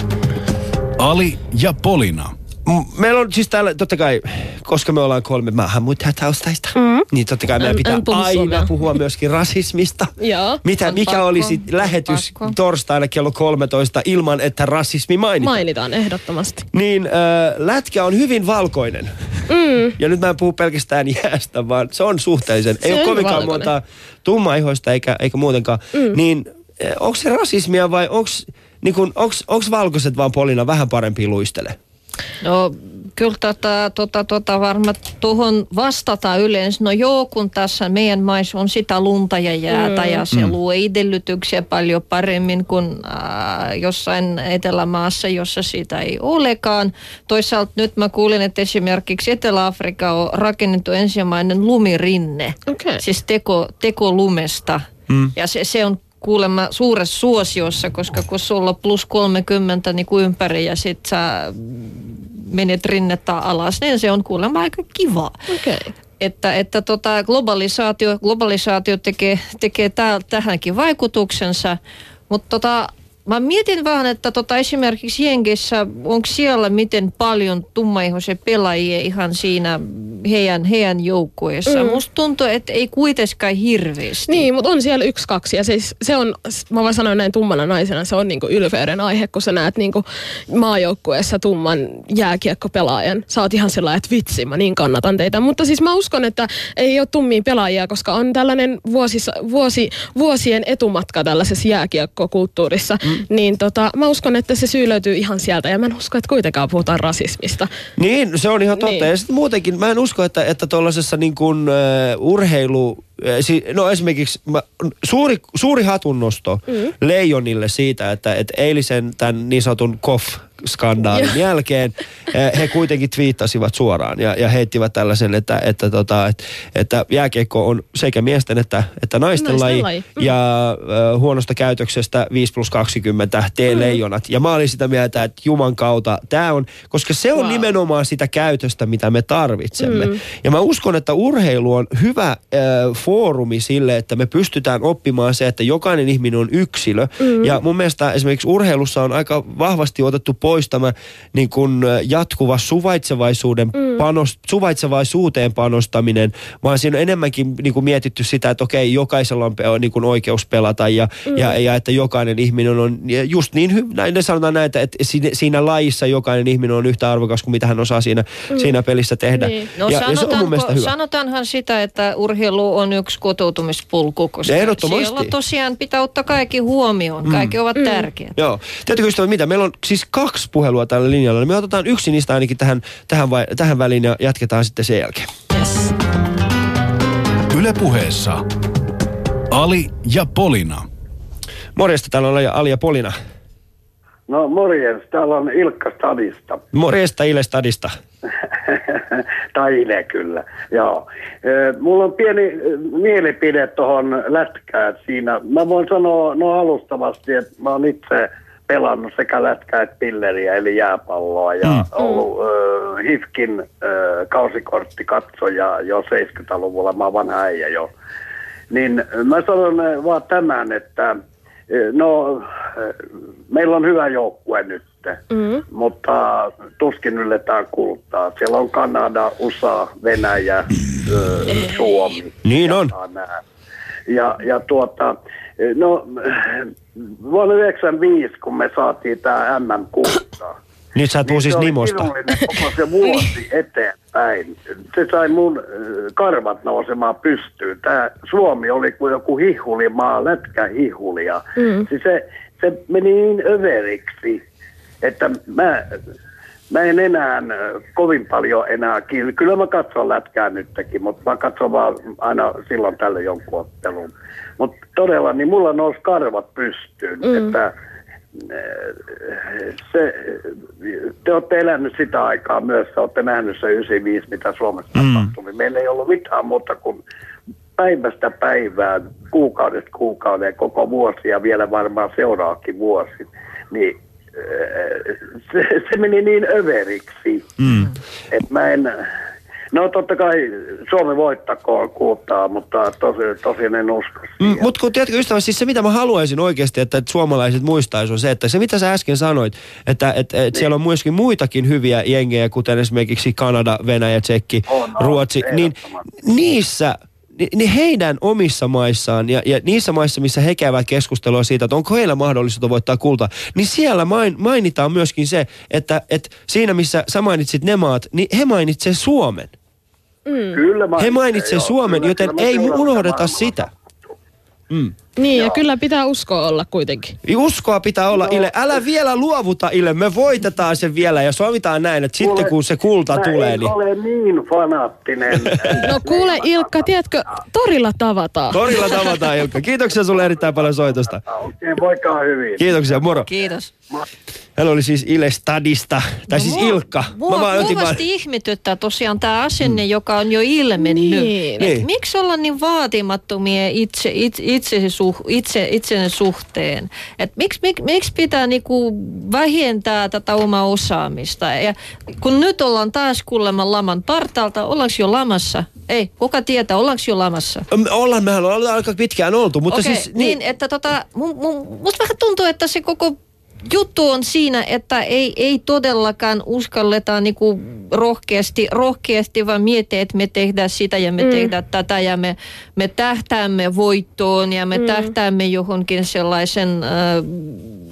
[SPEAKER 1] Ali ja Polina.
[SPEAKER 2] M- Meillä on siis täällä, totta kai, koska me ollaan kolme maahanmuuttajataustaista, mm. niin totta kai meidän
[SPEAKER 3] En-
[SPEAKER 2] pitää
[SPEAKER 3] en puhu
[SPEAKER 2] aina
[SPEAKER 3] suomea.
[SPEAKER 2] puhua myöskin rasismista.
[SPEAKER 3] Joo.
[SPEAKER 2] Mitä, mikä
[SPEAKER 4] pakko,
[SPEAKER 2] olisi lähetys
[SPEAKER 4] pakko.
[SPEAKER 2] torstaina kello 13 ilman, että rasismi mainitaan?
[SPEAKER 3] Mainitaan ehdottomasti.
[SPEAKER 2] niin äh, lätkä on hyvin valkoinen. Mm. Ja nyt mä en puhu pelkästään jäästä, vaan se on suhteellisen.
[SPEAKER 3] Se
[SPEAKER 2] Ei ole kovinkaan
[SPEAKER 3] valkoinen.
[SPEAKER 2] monta tummaihoista eikä, eikä muutenkaan. Mm. Niin onko se rasismia vai onko niin onks valkoiset vaan Polina vähän parempi luistele?
[SPEAKER 4] No kyllä tota, tota, tota varmaan tuohon vastata yleensä. No joo, kun tässä meidän maissa on sitä lunta ja jäätä mm. ja se mm. luo edellytyksiä paljon paremmin kuin äh, jossain etelämaassa, jossa sitä ei olekaan. Toisaalta nyt mä kuulin, että esimerkiksi Etelä-Afrika on rakennettu ensimmäinen lumirinne.
[SPEAKER 3] Okei.
[SPEAKER 4] Siis teko, teko lumesta. Mm. Ja se, se on kuulemma suuressa suosiossa, koska kun sulla on plus 30 niin kuin ympäri ja sit sä menet rinnettä alas, niin se on kuulemma aika kiva.
[SPEAKER 3] Okay.
[SPEAKER 4] Että, että tota globalisaatio, globalisaatio tekee, tekee tää, tähänkin vaikutuksensa, mutta tota, mä mietin vähän, että tota esimerkiksi Jenkeissä, onko siellä miten paljon tummaihoisia pelaajia ihan siinä heidän, heidän joukkueessa. Mm. Musta tuntuu, että ei kuitenkaan hirveästi.
[SPEAKER 3] Niin, mutta on siellä yksi, kaksi. Ja siis se on, mä voin sanoa näin tummana naisena, se on niinku ylpeyden aihe, kun sä näet niinku maajoukkueessa tumman jääkiekkopelaajan. Sä oot ihan sellainen, että vitsi, mä niin kannatan teitä. Mutta siis mä uskon, että ei ole tummia pelaajia, koska on tällainen vuosis, vuosi, vuosien etumatka tällaisessa jääkiekkokulttuurissa. Mm. Niin tota, mä uskon, että se syy löytyy ihan sieltä. Ja mä en usko, että kuitenkaan puhutaan rasismista.
[SPEAKER 2] Niin, se on ihan totta. Niin. Ja sitten muutenkin, mä en usko, että, että tuollaisessa niin kuin, uh, urheilu... No esimerkiksi mä, suuri, suuri hatunnosto mm. Leijonille siitä, että, että eilisen tämän niin sanotun KOF skandaalin jälkeen eh, he kuitenkin twiittasivat suoraan ja, ja heittivät tällaisen, että, että, tota, että, että jääkiekko on sekä miesten että, että naisten,
[SPEAKER 3] Naisten
[SPEAKER 2] laji,
[SPEAKER 3] laji. Mm.
[SPEAKER 2] ja äh, huonosta käytöksestä 5 plus 20 tee
[SPEAKER 3] Mm.
[SPEAKER 2] leijonat. Ja mä olin sitä mieltä, että Juman kautta tämä on, koska se on wow. Nimenomaan sitä käytöstä, mitä me tarvitsemme. Mm. Ja mä uskon, että urheilu on hyvä äh, foorumi sille, että me pystytään oppimaan se, että jokainen ihminen on yksilö. Mm. Ja mun mielestä esimerkiksi urheilussa on aika vahvasti otettu pois tämä niin kun, äh, jatkuva suvaitsevaisuuden mm. panost, suvaitsevaisuuteen panostaminen, vaan siinä on enemmänkin niin kuin mietitty sitä, että okei, jokaisella on pe- niin kuin oikeus pelata ja, mm. ja, ja että jokainen ihminen on just niin, hy- näin ne sanotaan näin, että, siinä, siinä lajissa jokainen ihminen on yhtä arvokas kuin mitä hän osaa siinä, mm. siinä pelissä tehdä.
[SPEAKER 3] Niin.
[SPEAKER 4] No
[SPEAKER 2] ja, ja se on mun mielestä hyvä.
[SPEAKER 4] sanotaanhan sitä, että urheilu on yksi kotoutumispolku, koska
[SPEAKER 2] Ehdottomasti.
[SPEAKER 4] siellä tosiaan pitää ottaa kaikki huomioon. Kaikki ovat mm. tärkeät.
[SPEAKER 2] Joo. Tiedätkö ystävät mitä? Meillä on siis kaksi puhelua tällä linjalla. Me otetaan yksi niistä ainakin tähän, tähän, vai, tähän väliin ja jatketaan sitten sen jälkeen.
[SPEAKER 3] Yes.
[SPEAKER 1] Ylepuheessa Ali ja Polina.
[SPEAKER 2] Morjesta, täällä on Ali ja Polina.
[SPEAKER 7] No morjens, täällä on Ilkka Stadista.
[SPEAKER 2] Morjesta Ile Stadista.
[SPEAKER 7] tai Ile kyllä, joo. Mulla on pieni mielipide tuohon lätkään siinä. Mä voin sanoa no alustavasti, että mä oon itse pelannut sekä lätkää että pilleriä, eli jääpalloa, ja mm. ollut ö, HIFKin ö, kausikorttikatsoja jo 70-luvulla. Mä oon vanha äijä jo. Niin mä sanon vaan tämän, että no meillä on hyvä joukkue nyt, mm. mutta tuskin ylletään kultaa. Siellä on Kanada, USA, Venäjä, Suomi.
[SPEAKER 2] Niin on.
[SPEAKER 7] Nää. Ja, ja tuota, no vuonna 95, kun me saatiin tämä MM-kultaa,
[SPEAKER 2] Nyt sä puhut siis
[SPEAKER 7] se oli
[SPEAKER 2] Nimosta.
[SPEAKER 7] koko se vuosi eteenpäin. Se sai mun äh, karvat nousemaan pystyyn. Tämä Suomi oli kuin joku hihulimaa, lätkähihuli. Ja mm. siis se, se meni niin överiksi, että mä, mä en enää äh, kovin paljon enää kiinni. Kyllä mä katson lätkää nytkin, mutta mä katson vaan aina silloin tällöin jonkun ottelun. Mutta todella, niin mulla nousi karvat pystyyn, mm. että se, te olette elänyt sitä aikaa myös, te olette nähnyt se 95, mitä Suomessa mm. tapahtui. Meillä ei ollut mitään muuta kuin päivästä päivään, kuukaudesta kuukauden, koko vuosi ja vielä varmaan seuraavakin vuosi. Niin se, se meni niin överiksi, mm. että mä en... No totta kai Suomi voittakoon kuuttaa, mutta tosi, tosi en usko.
[SPEAKER 2] Mm, mutta kun tiedätkö ystävä, siis se mitä mä haluaisin oikeasti, että, että suomalaiset muistaisi on se, että se mitä sä äsken sanoit, että, että, että siellä on myöskin muitakin hyviä jengejä, kuten esimerkiksi Kanada, Venäjä, Tsekki,
[SPEAKER 7] On, on,
[SPEAKER 2] Ruotsi, niin niissä ni- niin heidän omissa maissaan ja, ja niissä maissa, missä he käyvät keskustelua siitä, että onko heillä mahdollisuutta voittaa kultaa, niin siellä main, mainitaan myöskin se, että, että siinä missä sä mainitsit ne maat, niin he mainitsee Suomen.
[SPEAKER 7] Kyllä
[SPEAKER 2] He mainitsee
[SPEAKER 7] joo,
[SPEAKER 2] Suomen,
[SPEAKER 7] kyllä,
[SPEAKER 2] joten
[SPEAKER 7] kyllä
[SPEAKER 2] ei unohdeta sitä. Mm.
[SPEAKER 3] Niin, ja
[SPEAKER 7] Joo.
[SPEAKER 3] kyllä pitää uskoa olla kuitenkin.
[SPEAKER 2] Uskoa pitää olla,
[SPEAKER 7] Joo.
[SPEAKER 2] Ile. Älä vielä luovuta, Ile. Me voitetaan sen vielä ja sovitaan näin, että sitten
[SPEAKER 7] Kuule,
[SPEAKER 2] kun se kulta
[SPEAKER 7] mä
[SPEAKER 2] tulee, niin...
[SPEAKER 7] ole niin fanaattinen.
[SPEAKER 3] No kuule Ilkka, tiedätkö, torilla tavataan.
[SPEAKER 2] Torilla tavataan, Ilkka. Kiitoksia sulle erittäin paljon soitosta.
[SPEAKER 7] Oikein voikaa hyvin.
[SPEAKER 2] Kiitoksia, moro.
[SPEAKER 4] Kiitos.
[SPEAKER 2] Hän oli siis Ile Stadista, tai siis
[SPEAKER 4] mua-
[SPEAKER 2] Ilkka.
[SPEAKER 4] Mua
[SPEAKER 2] vaan otin
[SPEAKER 4] kovasti ihmetyttää tosiaan tämä asenne, joka on jo ilmennyt.
[SPEAKER 3] Niin.
[SPEAKER 2] Niin.
[SPEAKER 4] Miksi olla niin vaatimattomia itse, itse, itse, suh, itse, itsenne suhteen? Et miksi, mik, miksi pitää niinku vähentää tätä omaa osaamista? Ja kun nyt ollaan taas kuulemma laman partaalta, ollaanko jo lamassa? Ei, kuka tietää, ollaanko jo lamassa?
[SPEAKER 2] Ollaan, mehän ollaan aika pitkään oltu, mutta
[SPEAKER 4] Okei,
[SPEAKER 2] siis...
[SPEAKER 4] niin, että tota, mun, mun, musta vähän tuntuu, että se koko juttu on siinä, että ei, ei todellakaan uskalleta niinku rohkeasti, rohkeasti, vaan miettiä, että me tehdään sitä ja me mm. tehdään tätä ja me, me tähtäämme voittoon ja me mm. tähtäämme johonkin sellaisen äh,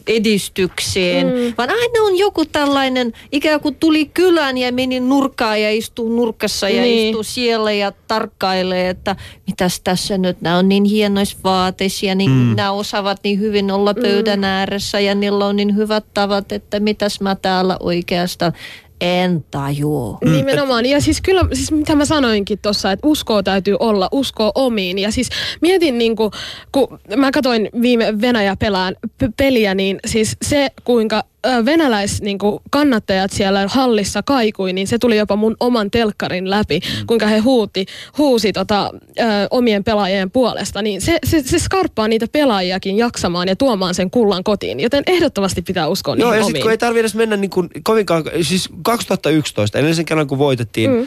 [SPEAKER 4] edistykseen, mm. vaan aina on joku tällainen, ikään kuin tuli kylään ja meni nurkkaan ja istuu nurkassa ja
[SPEAKER 3] Niin.
[SPEAKER 4] istuu siellä ja tarkkailee, että mitäs tässä nyt, nämä on niin hienoissa vaateissa ja niin, mm. nämä osaavat niin hyvin olla pöydän ääressä ja niillä on niin hyvät tavat, että mitäs mä täällä oikeastaan en tajua.
[SPEAKER 3] Mm. Nimenomaan. Ja siis kyllä, siis mitä mä sanoinkin tuossa, että uskoa täytyy olla, uskoa omiin. Ja siis mietin niin kuin, kun mä katsoin viime Venäjä pelään p- peliä, niin siis se kuinka venäläis niin kuin kannattajat siellä hallissa kaikui, niin se tuli jopa mun oman telkkarin läpi, mm. kuinka he huuti, huusi tota, ö, omien pelaajien puolesta. Niin se, se, se skarppaa niitä pelaajiakin jaksamaan ja tuomaan sen kullan kotiin. Joten ehdottomasti pitää uskoa
[SPEAKER 2] Joo,
[SPEAKER 3] niihin
[SPEAKER 2] ja sitten kun ei tarvitse edes mennä niin kuin kovinkaan, siis 2011, edellisen kerran kun voitettiin mm. äh,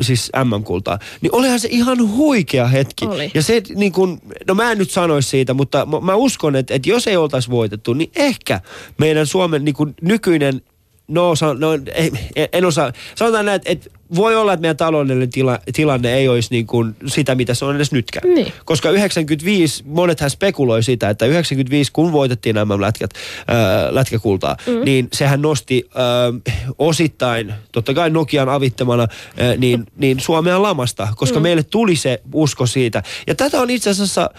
[SPEAKER 2] siis MM-kultaa, niin olihan se ihan huikea hetki.
[SPEAKER 3] Oli.
[SPEAKER 2] Ja se niin kuin, no mä en nyt sanoisi siitä, mutta mä, mä uskon, että, että jos ei oltaisi voitettu, niin ehkä meidän Suomen niin kuin nykyinen No, no ei, en osaa. Sanotaan näin, että voi olla, että meidän taloudellinen tila, tilanne ei olisi niin kuin sitä, mitä se on edes nytkään.
[SPEAKER 3] Niin.
[SPEAKER 2] Koska 95, monethan spekuloi sitä, että 95, kun voitettiin nämä lätkät, äh, lätkäkultaa, mm. niin sehän nosti äh, osittain, totta kai Nokian avittamana, äh, niin, niin Suomea lamasta, koska mm. meille tuli se usko siitä. Ja tätä on itse asiassa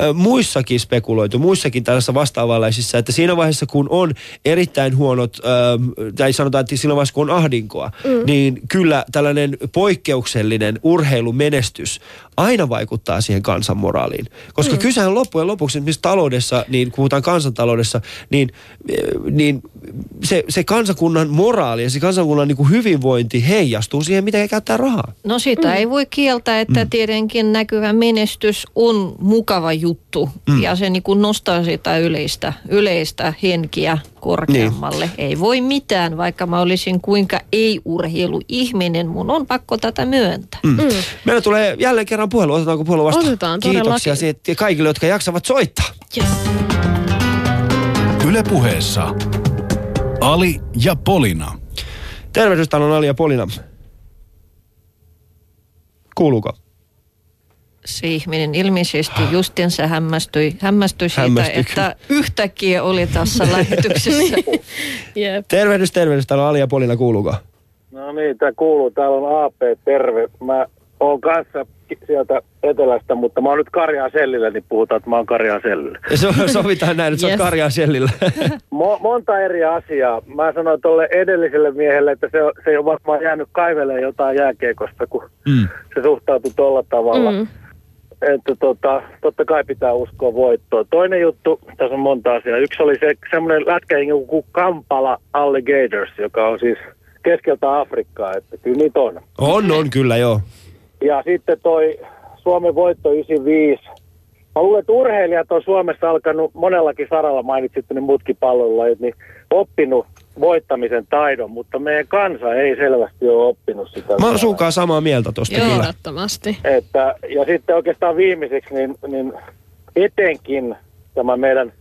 [SPEAKER 2] äh, muissakin spekuloitu, muissakin tällaisissa vastaavanlaisissa, että siinä vaiheessa, kun on erittäin huonot, äh, tai sanotaan, että siinä vaiheessa, kun on ahdinkoa, mm. niin kyllä tällainen poikkeuksellinen urheilumenestys aina vaikuttaa siihen kansanmoraaliin. Koska mm. kysehän loppujen lopuksi, esimerkiksi taloudessa, niin puhutaan kansantaloudessa, niin, eh, niin se, se kansakunnan moraali ja se kansakunnan niin kuin hyvinvointi heijastuu siihen, miten he käyttää rahaa.
[SPEAKER 4] No sitä mm. ei voi kieltää, että mm. tietenkin näkyvä menestys on mukava juttu mm. ja se niin kuin nostaa sitä yleistä, yleistä henkiä korkeammalle. Niin. Ei voi mitään, vaikka mä olisin kuinka ei-urheiluihminen. Mun on pakko tätä myöntää.
[SPEAKER 2] Mm. Meillä tulee jälleen kerran puhelu. Otetaanko puhelu vastaan?
[SPEAKER 3] Otetaan,
[SPEAKER 2] Kiitoksia siitä kaikille, jotka jaksavat soittaa.
[SPEAKER 3] Yes.
[SPEAKER 1] Yle puheessa Ali ja Polina.
[SPEAKER 2] Tervehdystalon Ali ja Polina. Kuuluuko?
[SPEAKER 4] Se ihminen ilmeisesti justiinsa hämmästyi, hämmästyi siitä, että yhtäkkiä oli tässä lähetyksessä.
[SPEAKER 3] Jep.
[SPEAKER 2] Tervehdys, tervehdys. Täällä on Ali ja Polina. Kuuluuko?
[SPEAKER 8] No niin, tämä kuuluu. Täällä on AP, terve. Mä oon kanssa sieltä etelästä, mutta mä oon nyt Karjaa sellillä, niin puhutaan, että mä oon Karjaa sellillä.
[SPEAKER 2] So, sovitaan näin, että yes. Sä oot Karjaa Shellillä.
[SPEAKER 8] Mo- monta eri asiaa. Mä sanoin tuolle edelliselle miehelle, että se, on- se ei ole varmaan jäänyt kaivelemaan jotain jääkiekosta, kun
[SPEAKER 1] Mm.
[SPEAKER 8] se suhtautui tuolla tavalla.
[SPEAKER 3] Mm.
[SPEAKER 8] Että tota, totta kai pitää uskoa voittoon. Toinen juttu, tässä on monta asiaa. Yksi oli se semmoinen lätkäjengi kuin Kampala Alligators, joka on siis keskeltä Afrikkaa, että kyllä niitä on.
[SPEAKER 2] on, on kyllä, joo.
[SPEAKER 8] Ja sitten toi Suomen voitto 95. Mä luulen, että urheilijat on Suomessa alkanut monellakin saralla, mainitsitte ne muutkin pallolajit, niin oppinut voittamisen taidon, mutta meidän kansa ei selvästi ole oppinut sitä.
[SPEAKER 2] Mä oon sunkaan samaa mieltä tosta
[SPEAKER 4] Joo.
[SPEAKER 2] kyllä.
[SPEAKER 8] Että, ja sitten oikeastaan viimeiseksi, niin, niin etenkin tämä meidän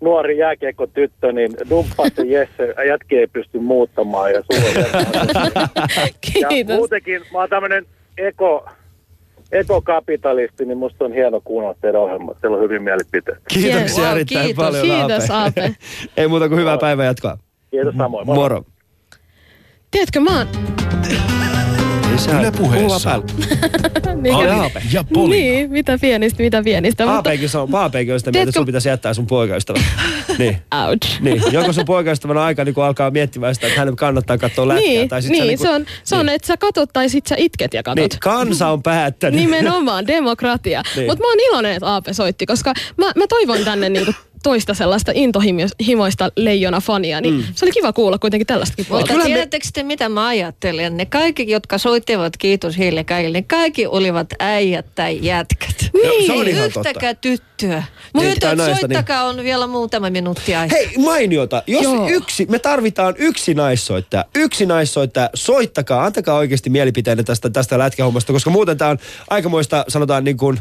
[SPEAKER 8] nuori jääkiekkotyttö, niin dumppaatte Jesse, jätki ei pysty muuttamaan. Ja, sulla on ja
[SPEAKER 3] Kiitos.
[SPEAKER 8] muutenkin, mä oon tämmönen eko, ekokapitalisti, niin musta on hieno kuunnella teidän ohjelmat. Teillä on hyvin mielipiteet.
[SPEAKER 2] Kiitoksia
[SPEAKER 4] Wow,
[SPEAKER 2] erittäin
[SPEAKER 4] kiitos.
[SPEAKER 2] paljon,
[SPEAKER 3] Kiitos,
[SPEAKER 2] Aape.
[SPEAKER 3] Aape.
[SPEAKER 2] ei muuta kuin hyvää päivää jatkoa.
[SPEAKER 8] Kiitos samoin. Moi.
[SPEAKER 2] Moro.
[SPEAKER 3] Tiedätkö, mä oon...
[SPEAKER 1] Yle puheessa
[SPEAKER 3] Niin,
[SPEAKER 2] Aape.
[SPEAKER 1] ja Polina.
[SPEAKER 3] niin, mitä pienistä, mitä pienistä. Mutta,
[SPEAKER 2] Aapeekin on, Aapeekin on sitä mieltä, että sun pitäisi jättää sun poikaystävä. niin.
[SPEAKER 3] ouch.
[SPEAKER 2] Niin, joko sun poikaystävän aika niin alkaa miettimään sitä, että hänen kannattaa katsoa lätkää.
[SPEAKER 3] Niin,
[SPEAKER 2] tai sit
[SPEAKER 3] niin,
[SPEAKER 2] sä niinku-
[SPEAKER 3] se on, se on että sä katot tai sit sä itket ja katot.
[SPEAKER 2] Niin, kansa on päättänyt.
[SPEAKER 3] Nimenomaan, demokratia.
[SPEAKER 2] Niin.
[SPEAKER 3] Mutta mä oon iloinen, että Aape soitti, koska mä, mä toivon tänne niinku toista sellaista intohimoista leijona-fania, niin mm. se oli kiva kuulla kuitenkin tällaistakin puolta.
[SPEAKER 4] Mutta tiedättekö te, mitä mä ajattelen? Ne kaikki, jotka soittivat, kiitos heille kaikille, ne kaikki olivat äijät tai jätkät.
[SPEAKER 2] Joo, se on ihan
[SPEAKER 4] Yhtäkään tyttöä.
[SPEAKER 2] Niin,
[SPEAKER 4] Tytöt,
[SPEAKER 2] tai naista, niin-
[SPEAKER 4] soittakaa, on vielä muutama minuutti aikaa.
[SPEAKER 2] Hei, mainiota. Jos
[SPEAKER 3] Joo.
[SPEAKER 2] yksi, me tarvitaan yksi naissoittaja. Yksi naissoittaja. Soittakaa, antakaa oikeasti mielipiteenne tästä, tästä lätkähommasta, koska muuten tämä on aikamoista, sanotaan niin kuin,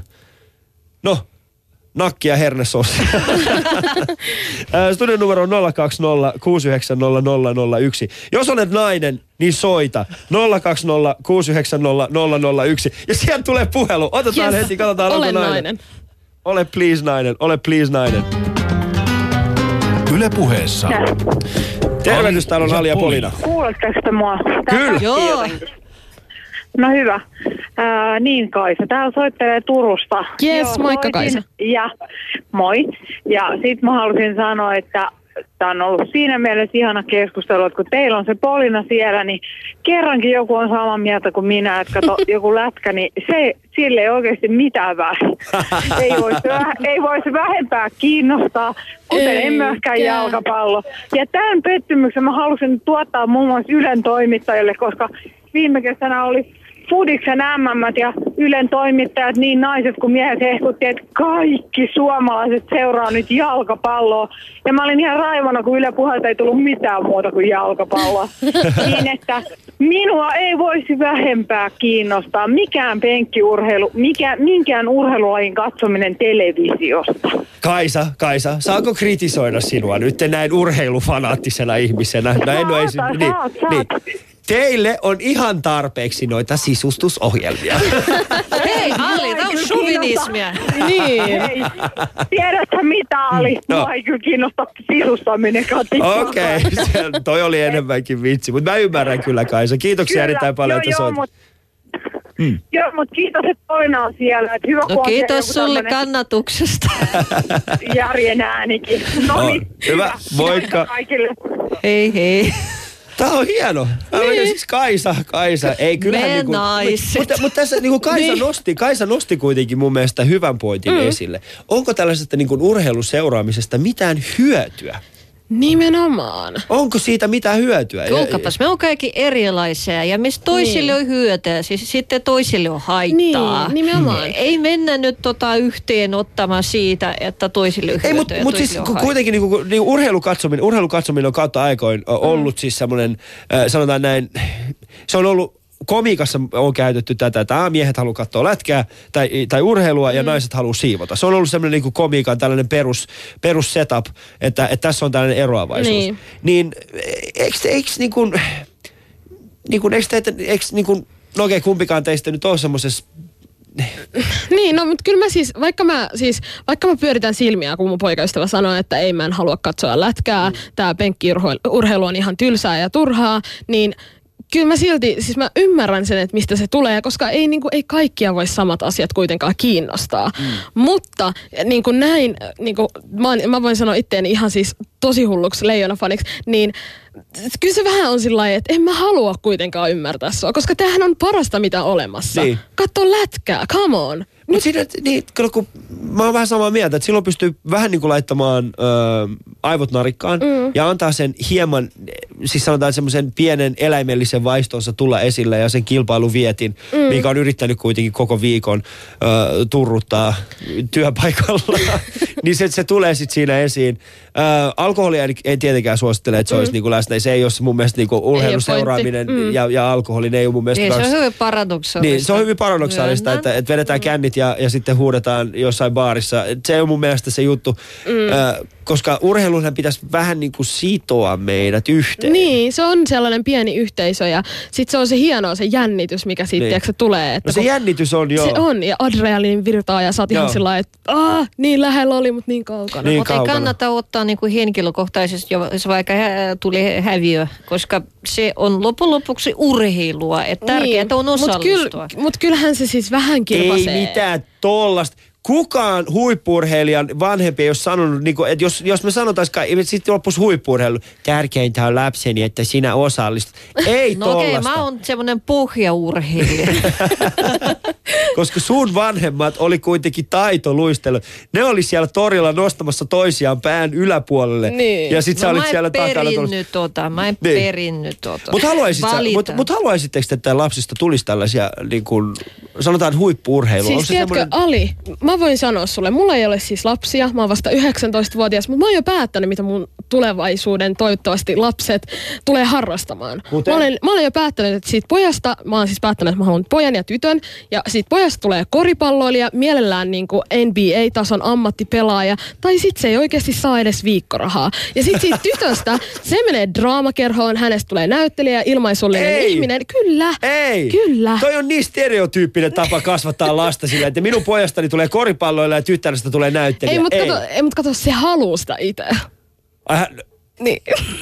[SPEAKER 2] no, nakkia hernesoosi. Ää, Studion numero on 020 690 001. Jos olet nainen, niin soita 020 690 001. Ja sieltä tulee puhelu. Otetaan
[SPEAKER 3] Yes.
[SPEAKER 2] heti, katsotaan onko
[SPEAKER 3] Olen
[SPEAKER 2] nainen.
[SPEAKER 3] nainen.
[SPEAKER 2] Ole please nainen, ole please nainen.
[SPEAKER 1] Yle puheessa
[SPEAKER 2] Tervehdys, täällä on
[SPEAKER 1] ja
[SPEAKER 2] Ali ja
[SPEAKER 1] Polina.
[SPEAKER 2] Polina.
[SPEAKER 9] Kuuletteko te mua?
[SPEAKER 2] Kyllä.
[SPEAKER 4] Joo.
[SPEAKER 9] No hyvä. Ää, niin Kaisa, täällä soittelee Turusta.
[SPEAKER 3] Yes, moikka, Kaisa.
[SPEAKER 9] Ja moi. Ja sit mä halusin sanoa, että tämä on ollut siinä mielessä ihana keskustelu, että kun teillä on se Polina siellä, niin kerrankin joku on samaa mieltä kuin minä, että kato, joku lätkä, niin se, sille ei oikeasti mitään väliä. ei, voisi, ei voisi vähempää kiinnostaa, kuten
[SPEAKER 3] Eikä.
[SPEAKER 9] en myöskään jalkapallo. Ja tämän pettymyksen mä halusin tuottaa muun muassa Ylen toimittajille, koska viime kesänä oli Fudiksen MM ja Ylen toimittajat, niin naiset kuin miehet hehkutti, että kaikki suomalaiset seuraa nyt jalkapalloa. Ja mä olin ihan raivona, kun Yle puhelta ei tullut mitään muuta kuin jalkapalloa. niin, että minua ei voisi vähempää kiinnostaa mikään penkkiurheilu, mikä, minkään urheilulajin katsominen televisiosta.
[SPEAKER 2] Kaisa, Kaisa, saako kritisoida sinua nyt näin urheilufanaattisena ihmisenä? No en ole
[SPEAKER 9] Saat,
[SPEAKER 2] niin,
[SPEAKER 9] saat, saat.
[SPEAKER 2] niin. Teille on ihan tarpeeksi noita sisustusohjelmia.
[SPEAKER 4] Hei, Ali, tämä on suvinismia.
[SPEAKER 3] Niin.
[SPEAKER 9] Hei, tiedätkö mitä oli?
[SPEAKER 2] No.
[SPEAKER 9] No. Mua ei kyllä kiinnosta sisustaminen.
[SPEAKER 2] Okei, okay, toi oli enemmänkin vitsi, mutta mä ymmärrän kyllä Kaisa. Kiitoksia
[SPEAKER 9] Kyllä.
[SPEAKER 2] erittäin paljon,
[SPEAKER 9] joo,
[SPEAKER 2] että
[SPEAKER 9] joo,
[SPEAKER 2] soit.
[SPEAKER 9] mut, mm. Joo, mutta kiitos, että toinen on siellä. Että hyvä,
[SPEAKER 4] No kiitos sulle kannatuksesta.
[SPEAKER 9] järjen äänikin. No
[SPEAKER 2] No,
[SPEAKER 9] niin,
[SPEAKER 2] hyvä, moikka.
[SPEAKER 9] kaikille.
[SPEAKER 4] Hei hei.
[SPEAKER 2] Tää on hieno. Tää on siis Kaisa, Kaisa. Ei kyllähän
[SPEAKER 4] Me
[SPEAKER 2] niinku,
[SPEAKER 4] naiset.
[SPEAKER 2] Mutta, mutta tässä niinku Kaisa,
[SPEAKER 3] Niin.
[SPEAKER 2] nosti, Kaisa nosti kuitenkin mun mielestä hyvän pointin mm. esille. Onko tällaisesta niinku urheiluseuraamisesta mitään hyötyä?
[SPEAKER 3] Nimenomaan.
[SPEAKER 2] Onko siitä mitään hyötyä?
[SPEAKER 4] Kuulkapas, me on kaikki erilaisia ja mistä toisille
[SPEAKER 3] Niin.
[SPEAKER 4] on hyötyä, siis sitten toisille on haittaa.
[SPEAKER 3] Niin, nimenomaan.
[SPEAKER 4] Ei mennä nyt tota yhteen ottamaan siitä, että toisille on hyötyä
[SPEAKER 2] Ei, mutta mut siis
[SPEAKER 4] on
[SPEAKER 2] kuitenkin niinku, niinku urheilukatsominen, urheilukatsominen on kautta aikoin ollut siis semmoinen, äh, sanotaan näin, se on ollut komiikassa on käytetty tätä, että aa, miehet haluaa katsoa lätkää tai, tai urheilua ja naiset haluaa siivota. Se on ollut semmoinen niinku komiikan tällainen perus, perus setup, että, että tässä on tällainen eroavaisuus.
[SPEAKER 3] Niin.
[SPEAKER 2] Niin eikö, eikö niin kuin, niin kuin, eikö, teitä, eikö niin kuin, no okei, kumpikaan teistä nyt ole semmoisessa
[SPEAKER 3] Niin, no mutta kyllä mä siis, vaikka mä, siis, vaikka mä pyöritän silmiä, kun mun poikaystävä sanoo, että ei mä en halua katsoa lätkää, tää penkkiurheilu on ihan tylsää ja turhaa, niin kyllä mä silti, siis mä ymmärrän sen, että mistä se tulee, koska ei, niin kuin, ei kaikkia voi samat asiat kuitenkaan kiinnostaa. Mm. Mutta niin kuin näin, niin kuin, mä, mä voin sanoa itteeni ihan siis tosi hulluksi leijonafaniksi, niin kyllä se vähän on sillä että en mä halua kuitenkaan ymmärtää sua, koska tämähän on parasta mitä olemassa.
[SPEAKER 2] Niin.
[SPEAKER 3] Katso lätkää, come on.
[SPEAKER 2] Mutta siinä, niin, kyllä kun mä oon vähän samaa mieltä, että silloin pystyy vähän niin kuin laittamaan ö, aivot narikkaan mm. ja antaa sen hieman, siis sanotaan semmoisen pienen eläimellisen vaistonsa tulla esille ja sen kilpailuvietin, mm. mikä on yrittänyt kuitenkin koko viikon ö, turruttaa työpaikalla, niin se, se tulee sitten siinä esiin. Ö, alkoholia ei, ei tietenkään suosittele, että se olisi niin kuin läsnä. Se ei ole mun mielestä niin kuin urheilun
[SPEAKER 3] pointti.
[SPEAKER 2] seuraaminen
[SPEAKER 3] Mm.
[SPEAKER 2] ja, ja alkoholi, ne ei ole mun mielestä
[SPEAKER 4] Niin, se on hyvin paradoksaalista.
[SPEAKER 2] niin, se on hyvin paradoksaalista,
[SPEAKER 4] Myönnän.
[SPEAKER 2] että, että vedetään kännit ja, ja sitten huudetaan jossain baarissa. Se on mun mielestä se juttu, mm. ö, koska urheilunhan pitäisi vähän niin kuin sitoa meidät yhteen.
[SPEAKER 3] Niin, se on sellainen pieni yhteisö ja sitten se on se hienoa se jännitys, mikä siitä
[SPEAKER 2] Niin.
[SPEAKER 3] niin. tulee. Että
[SPEAKER 2] No se jännitys on joo.
[SPEAKER 3] Se on, ja adrenaliin virtaa ja sä oot ihan
[SPEAKER 2] Joo.
[SPEAKER 3] sillä lailla, että Aah, niin lähellä oli, mutta niin kaukana.
[SPEAKER 2] Niin.
[SPEAKER 4] Mutta ei kannata ottaa niin kuin henkilökohtaisesti, jos vaikka hä- tuli häviö, koska se on lopun lopuksi urheilua. Että tärkeää on
[SPEAKER 3] Mut,
[SPEAKER 4] osallistua.
[SPEAKER 3] kyll, mut kyllähän se siis vähän kirpasee.
[SPEAKER 2] Ei mitään tollasta. Kukaan huippurheilijan vanhempi ei ole sanonut, niin kuin, että jos, jos me sanotaisiin, että sitten loppuisi huippurheilu, tärkeintä on lapseni, että sinä osallistut. Ei
[SPEAKER 4] No okei,
[SPEAKER 2] tollasta.
[SPEAKER 4] mä oon semmoinen pohjaurheilija.
[SPEAKER 2] Koska sun vanhemmat oli kuitenkin taitoluistelu. Ne oli siellä torilla nostamassa toisiaan pään yläpuolelle.
[SPEAKER 3] Niin.
[SPEAKER 2] Ja sit sä
[SPEAKER 4] no,
[SPEAKER 2] olit
[SPEAKER 4] mä en
[SPEAKER 2] siellä takana.
[SPEAKER 4] perinnyt tota, mä en
[SPEAKER 2] Niin.
[SPEAKER 4] perinnyt tota.
[SPEAKER 2] Mutta haluaisit, sä- mut, mut haluaisitteko, että lapsista tulisi tällaisia, niin kuin, sanotaan huippuurheilu?
[SPEAKER 3] Siis tiedätkö,
[SPEAKER 2] semmoinen-
[SPEAKER 3] Ali, mä voin sanoa sulle, mulla ei ole siis lapsia, mä oon vasta 19-vuotias, mutta mä oon jo päättänyt, mitä mun tulevaisuuden toivottavasti lapset tulee harrastamaan.
[SPEAKER 2] Kuten?
[SPEAKER 3] Mä olen, mä olen jo päättänyt, että siitä pojasta, mä oon siis päättänyt, että mä haluan pojan ja tytön, ja siitä pojasta tulee koripalloilija, mielellään niin kuin NBA-tason ammattipelaaja, tai sit se ei oikeasti saa edes viikkorahaa. Ja sit siitä tytöstä, se menee draamakerhoon, hänestä tulee näyttelijä, ilmaisullinen
[SPEAKER 2] Ei.
[SPEAKER 3] ihminen. Kyllä.
[SPEAKER 2] Ei.
[SPEAKER 3] Kyllä.
[SPEAKER 2] Toi on niin stereotyyppinen tapa kasvattaa lasta sillä, että minun pojastani tulee koripalloilla ja tyttärestä tulee näyttelijä.
[SPEAKER 3] Ei, mutta kato, ei, mut kato, se haluaa sitä itse.
[SPEAKER 2] Hän-
[SPEAKER 3] Niin.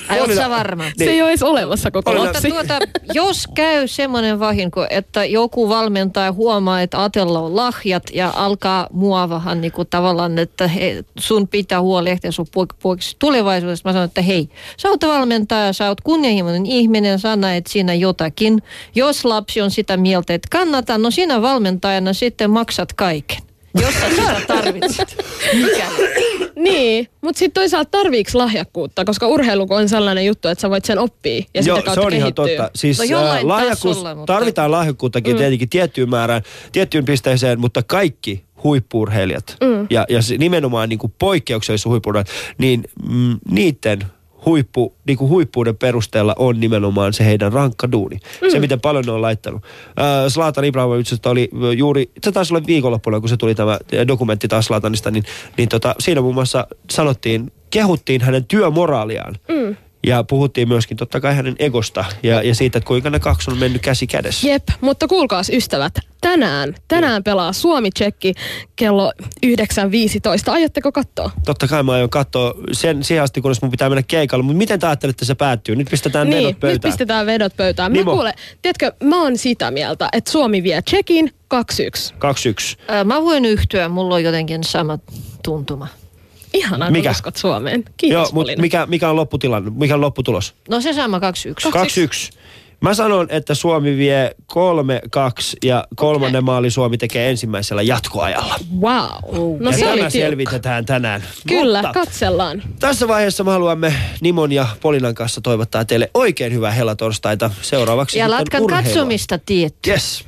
[SPEAKER 4] Ai, oot
[SPEAKER 2] Olina-
[SPEAKER 4] sä varma?
[SPEAKER 3] Se ei ole edes olemassa koko
[SPEAKER 2] Olina-
[SPEAKER 4] Mutta
[SPEAKER 3] lapsi.
[SPEAKER 4] tuota, jos käy semmoinen vahinko, että joku valmentaja huomaa, että Atella on lahjat ja alkaa muovahan niin kuin tavallaan, että he, sun pitää huolehtia sun poik- poikasi tulevaisuudesta. Mä sanon, että hei, sä oot valmentaja, sä oot kunnianhimoinen ihminen, sä näet siinä jotakin. Jos lapsi on sitä mieltä, että kannata, no sinä valmentajana sitten maksat kaiken. Jos sä sitä tarvitset. Mikäli.
[SPEAKER 3] Niin, mutta sitten toisaalta tarviiks lahjakkuutta, koska urheilu on sellainen juttu, että sä voit sen oppia ja
[SPEAKER 2] Joo,
[SPEAKER 3] sitä kautta
[SPEAKER 2] se on ihan
[SPEAKER 3] kehittyä.
[SPEAKER 2] totta. Siis
[SPEAKER 4] No jollain
[SPEAKER 2] lahjakkuus,
[SPEAKER 4] mutta-
[SPEAKER 2] tarvitaan lahjakkuuttakin mm. tietenkin tiettyyn määrään, tiettyyn pisteeseen, mutta kaikki huippuurheilijat mm. ja, ja se nimenomaan niin kuin poikkeuksellisuus huippuurheilijat, niin mm, niiden huippu, niin kuin huippuuden perusteella on nimenomaan se heidän rankka duuni. Mm. Se, miten paljon ne on laittanut. Äh, Zlatan Ibrahimovic oli juuri, se taisi olla viikonloppuna, kun se tuli tämä dokumentti taas Zlatanista, niin, niin tota, siinä muun muassa sanottiin, kehuttiin hänen työmoraaliaan. Mm. Ja puhuttiin myöskin totta kai hänen egosta ja, ja siitä, että kuinka ne kaksi on mennyt käsi kädessä.
[SPEAKER 3] Jep, mutta kuulkaas ystävät, tänään, tänään pelaa Suomi-Tsekki kello 9.15. Ajatteko katsoa?
[SPEAKER 2] Totta kai mä aion katsoa sen siihen asti, kunnes mun pitää mennä keikalle. Mutta miten te ajattelette, että se päättyy? Nyt pistetään
[SPEAKER 3] niin,
[SPEAKER 2] vedot
[SPEAKER 3] nyt
[SPEAKER 2] pöytään.
[SPEAKER 3] pistetään vedot pöytään. Mä
[SPEAKER 2] Nimo.
[SPEAKER 3] kuule, tiedätkö, mä oon sitä mieltä, että Suomi vie Tsekin 2-1.
[SPEAKER 2] 2-1.
[SPEAKER 4] Ää, Mä voin yhtyä, mulla on jotenkin sama tuntuma.
[SPEAKER 3] Ihanaa,
[SPEAKER 2] Mikä?
[SPEAKER 3] kun uskot Suomeen. Kiitos,
[SPEAKER 2] Joo, mutta
[SPEAKER 3] Polina.
[SPEAKER 2] mikä, mikä on lopputilanne? Mikä on lopputulos?
[SPEAKER 4] No se sama 2-1.
[SPEAKER 2] 2-1. Mä sanon, että Suomi vie 3-2 ja kolmannen maali Suomi tekee ensimmäisellä jatkoajalla.
[SPEAKER 3] Wow. No
[SPEAKER 2] ja
[SPEAKER 3] se oli
[SPEAKER 2] tämä
[SPEAKER 3] tiukka.
[SPEAKER 2] selvitetään tänään.
[SPEAKER 3] Kyllä,
[SPEAKER 2] Mutta
[SPEAKER 3] katsellaan.
[SPEAKER 2] tässä vaiheessa me haluamme Nimon ja Polinan kanssa toivottaa teille oikein hyvää helatorstaita. Seuraavaksi
[SPEAKER 4] Ja latkan katsomista tietty.
[SPEAKER 2] Yes.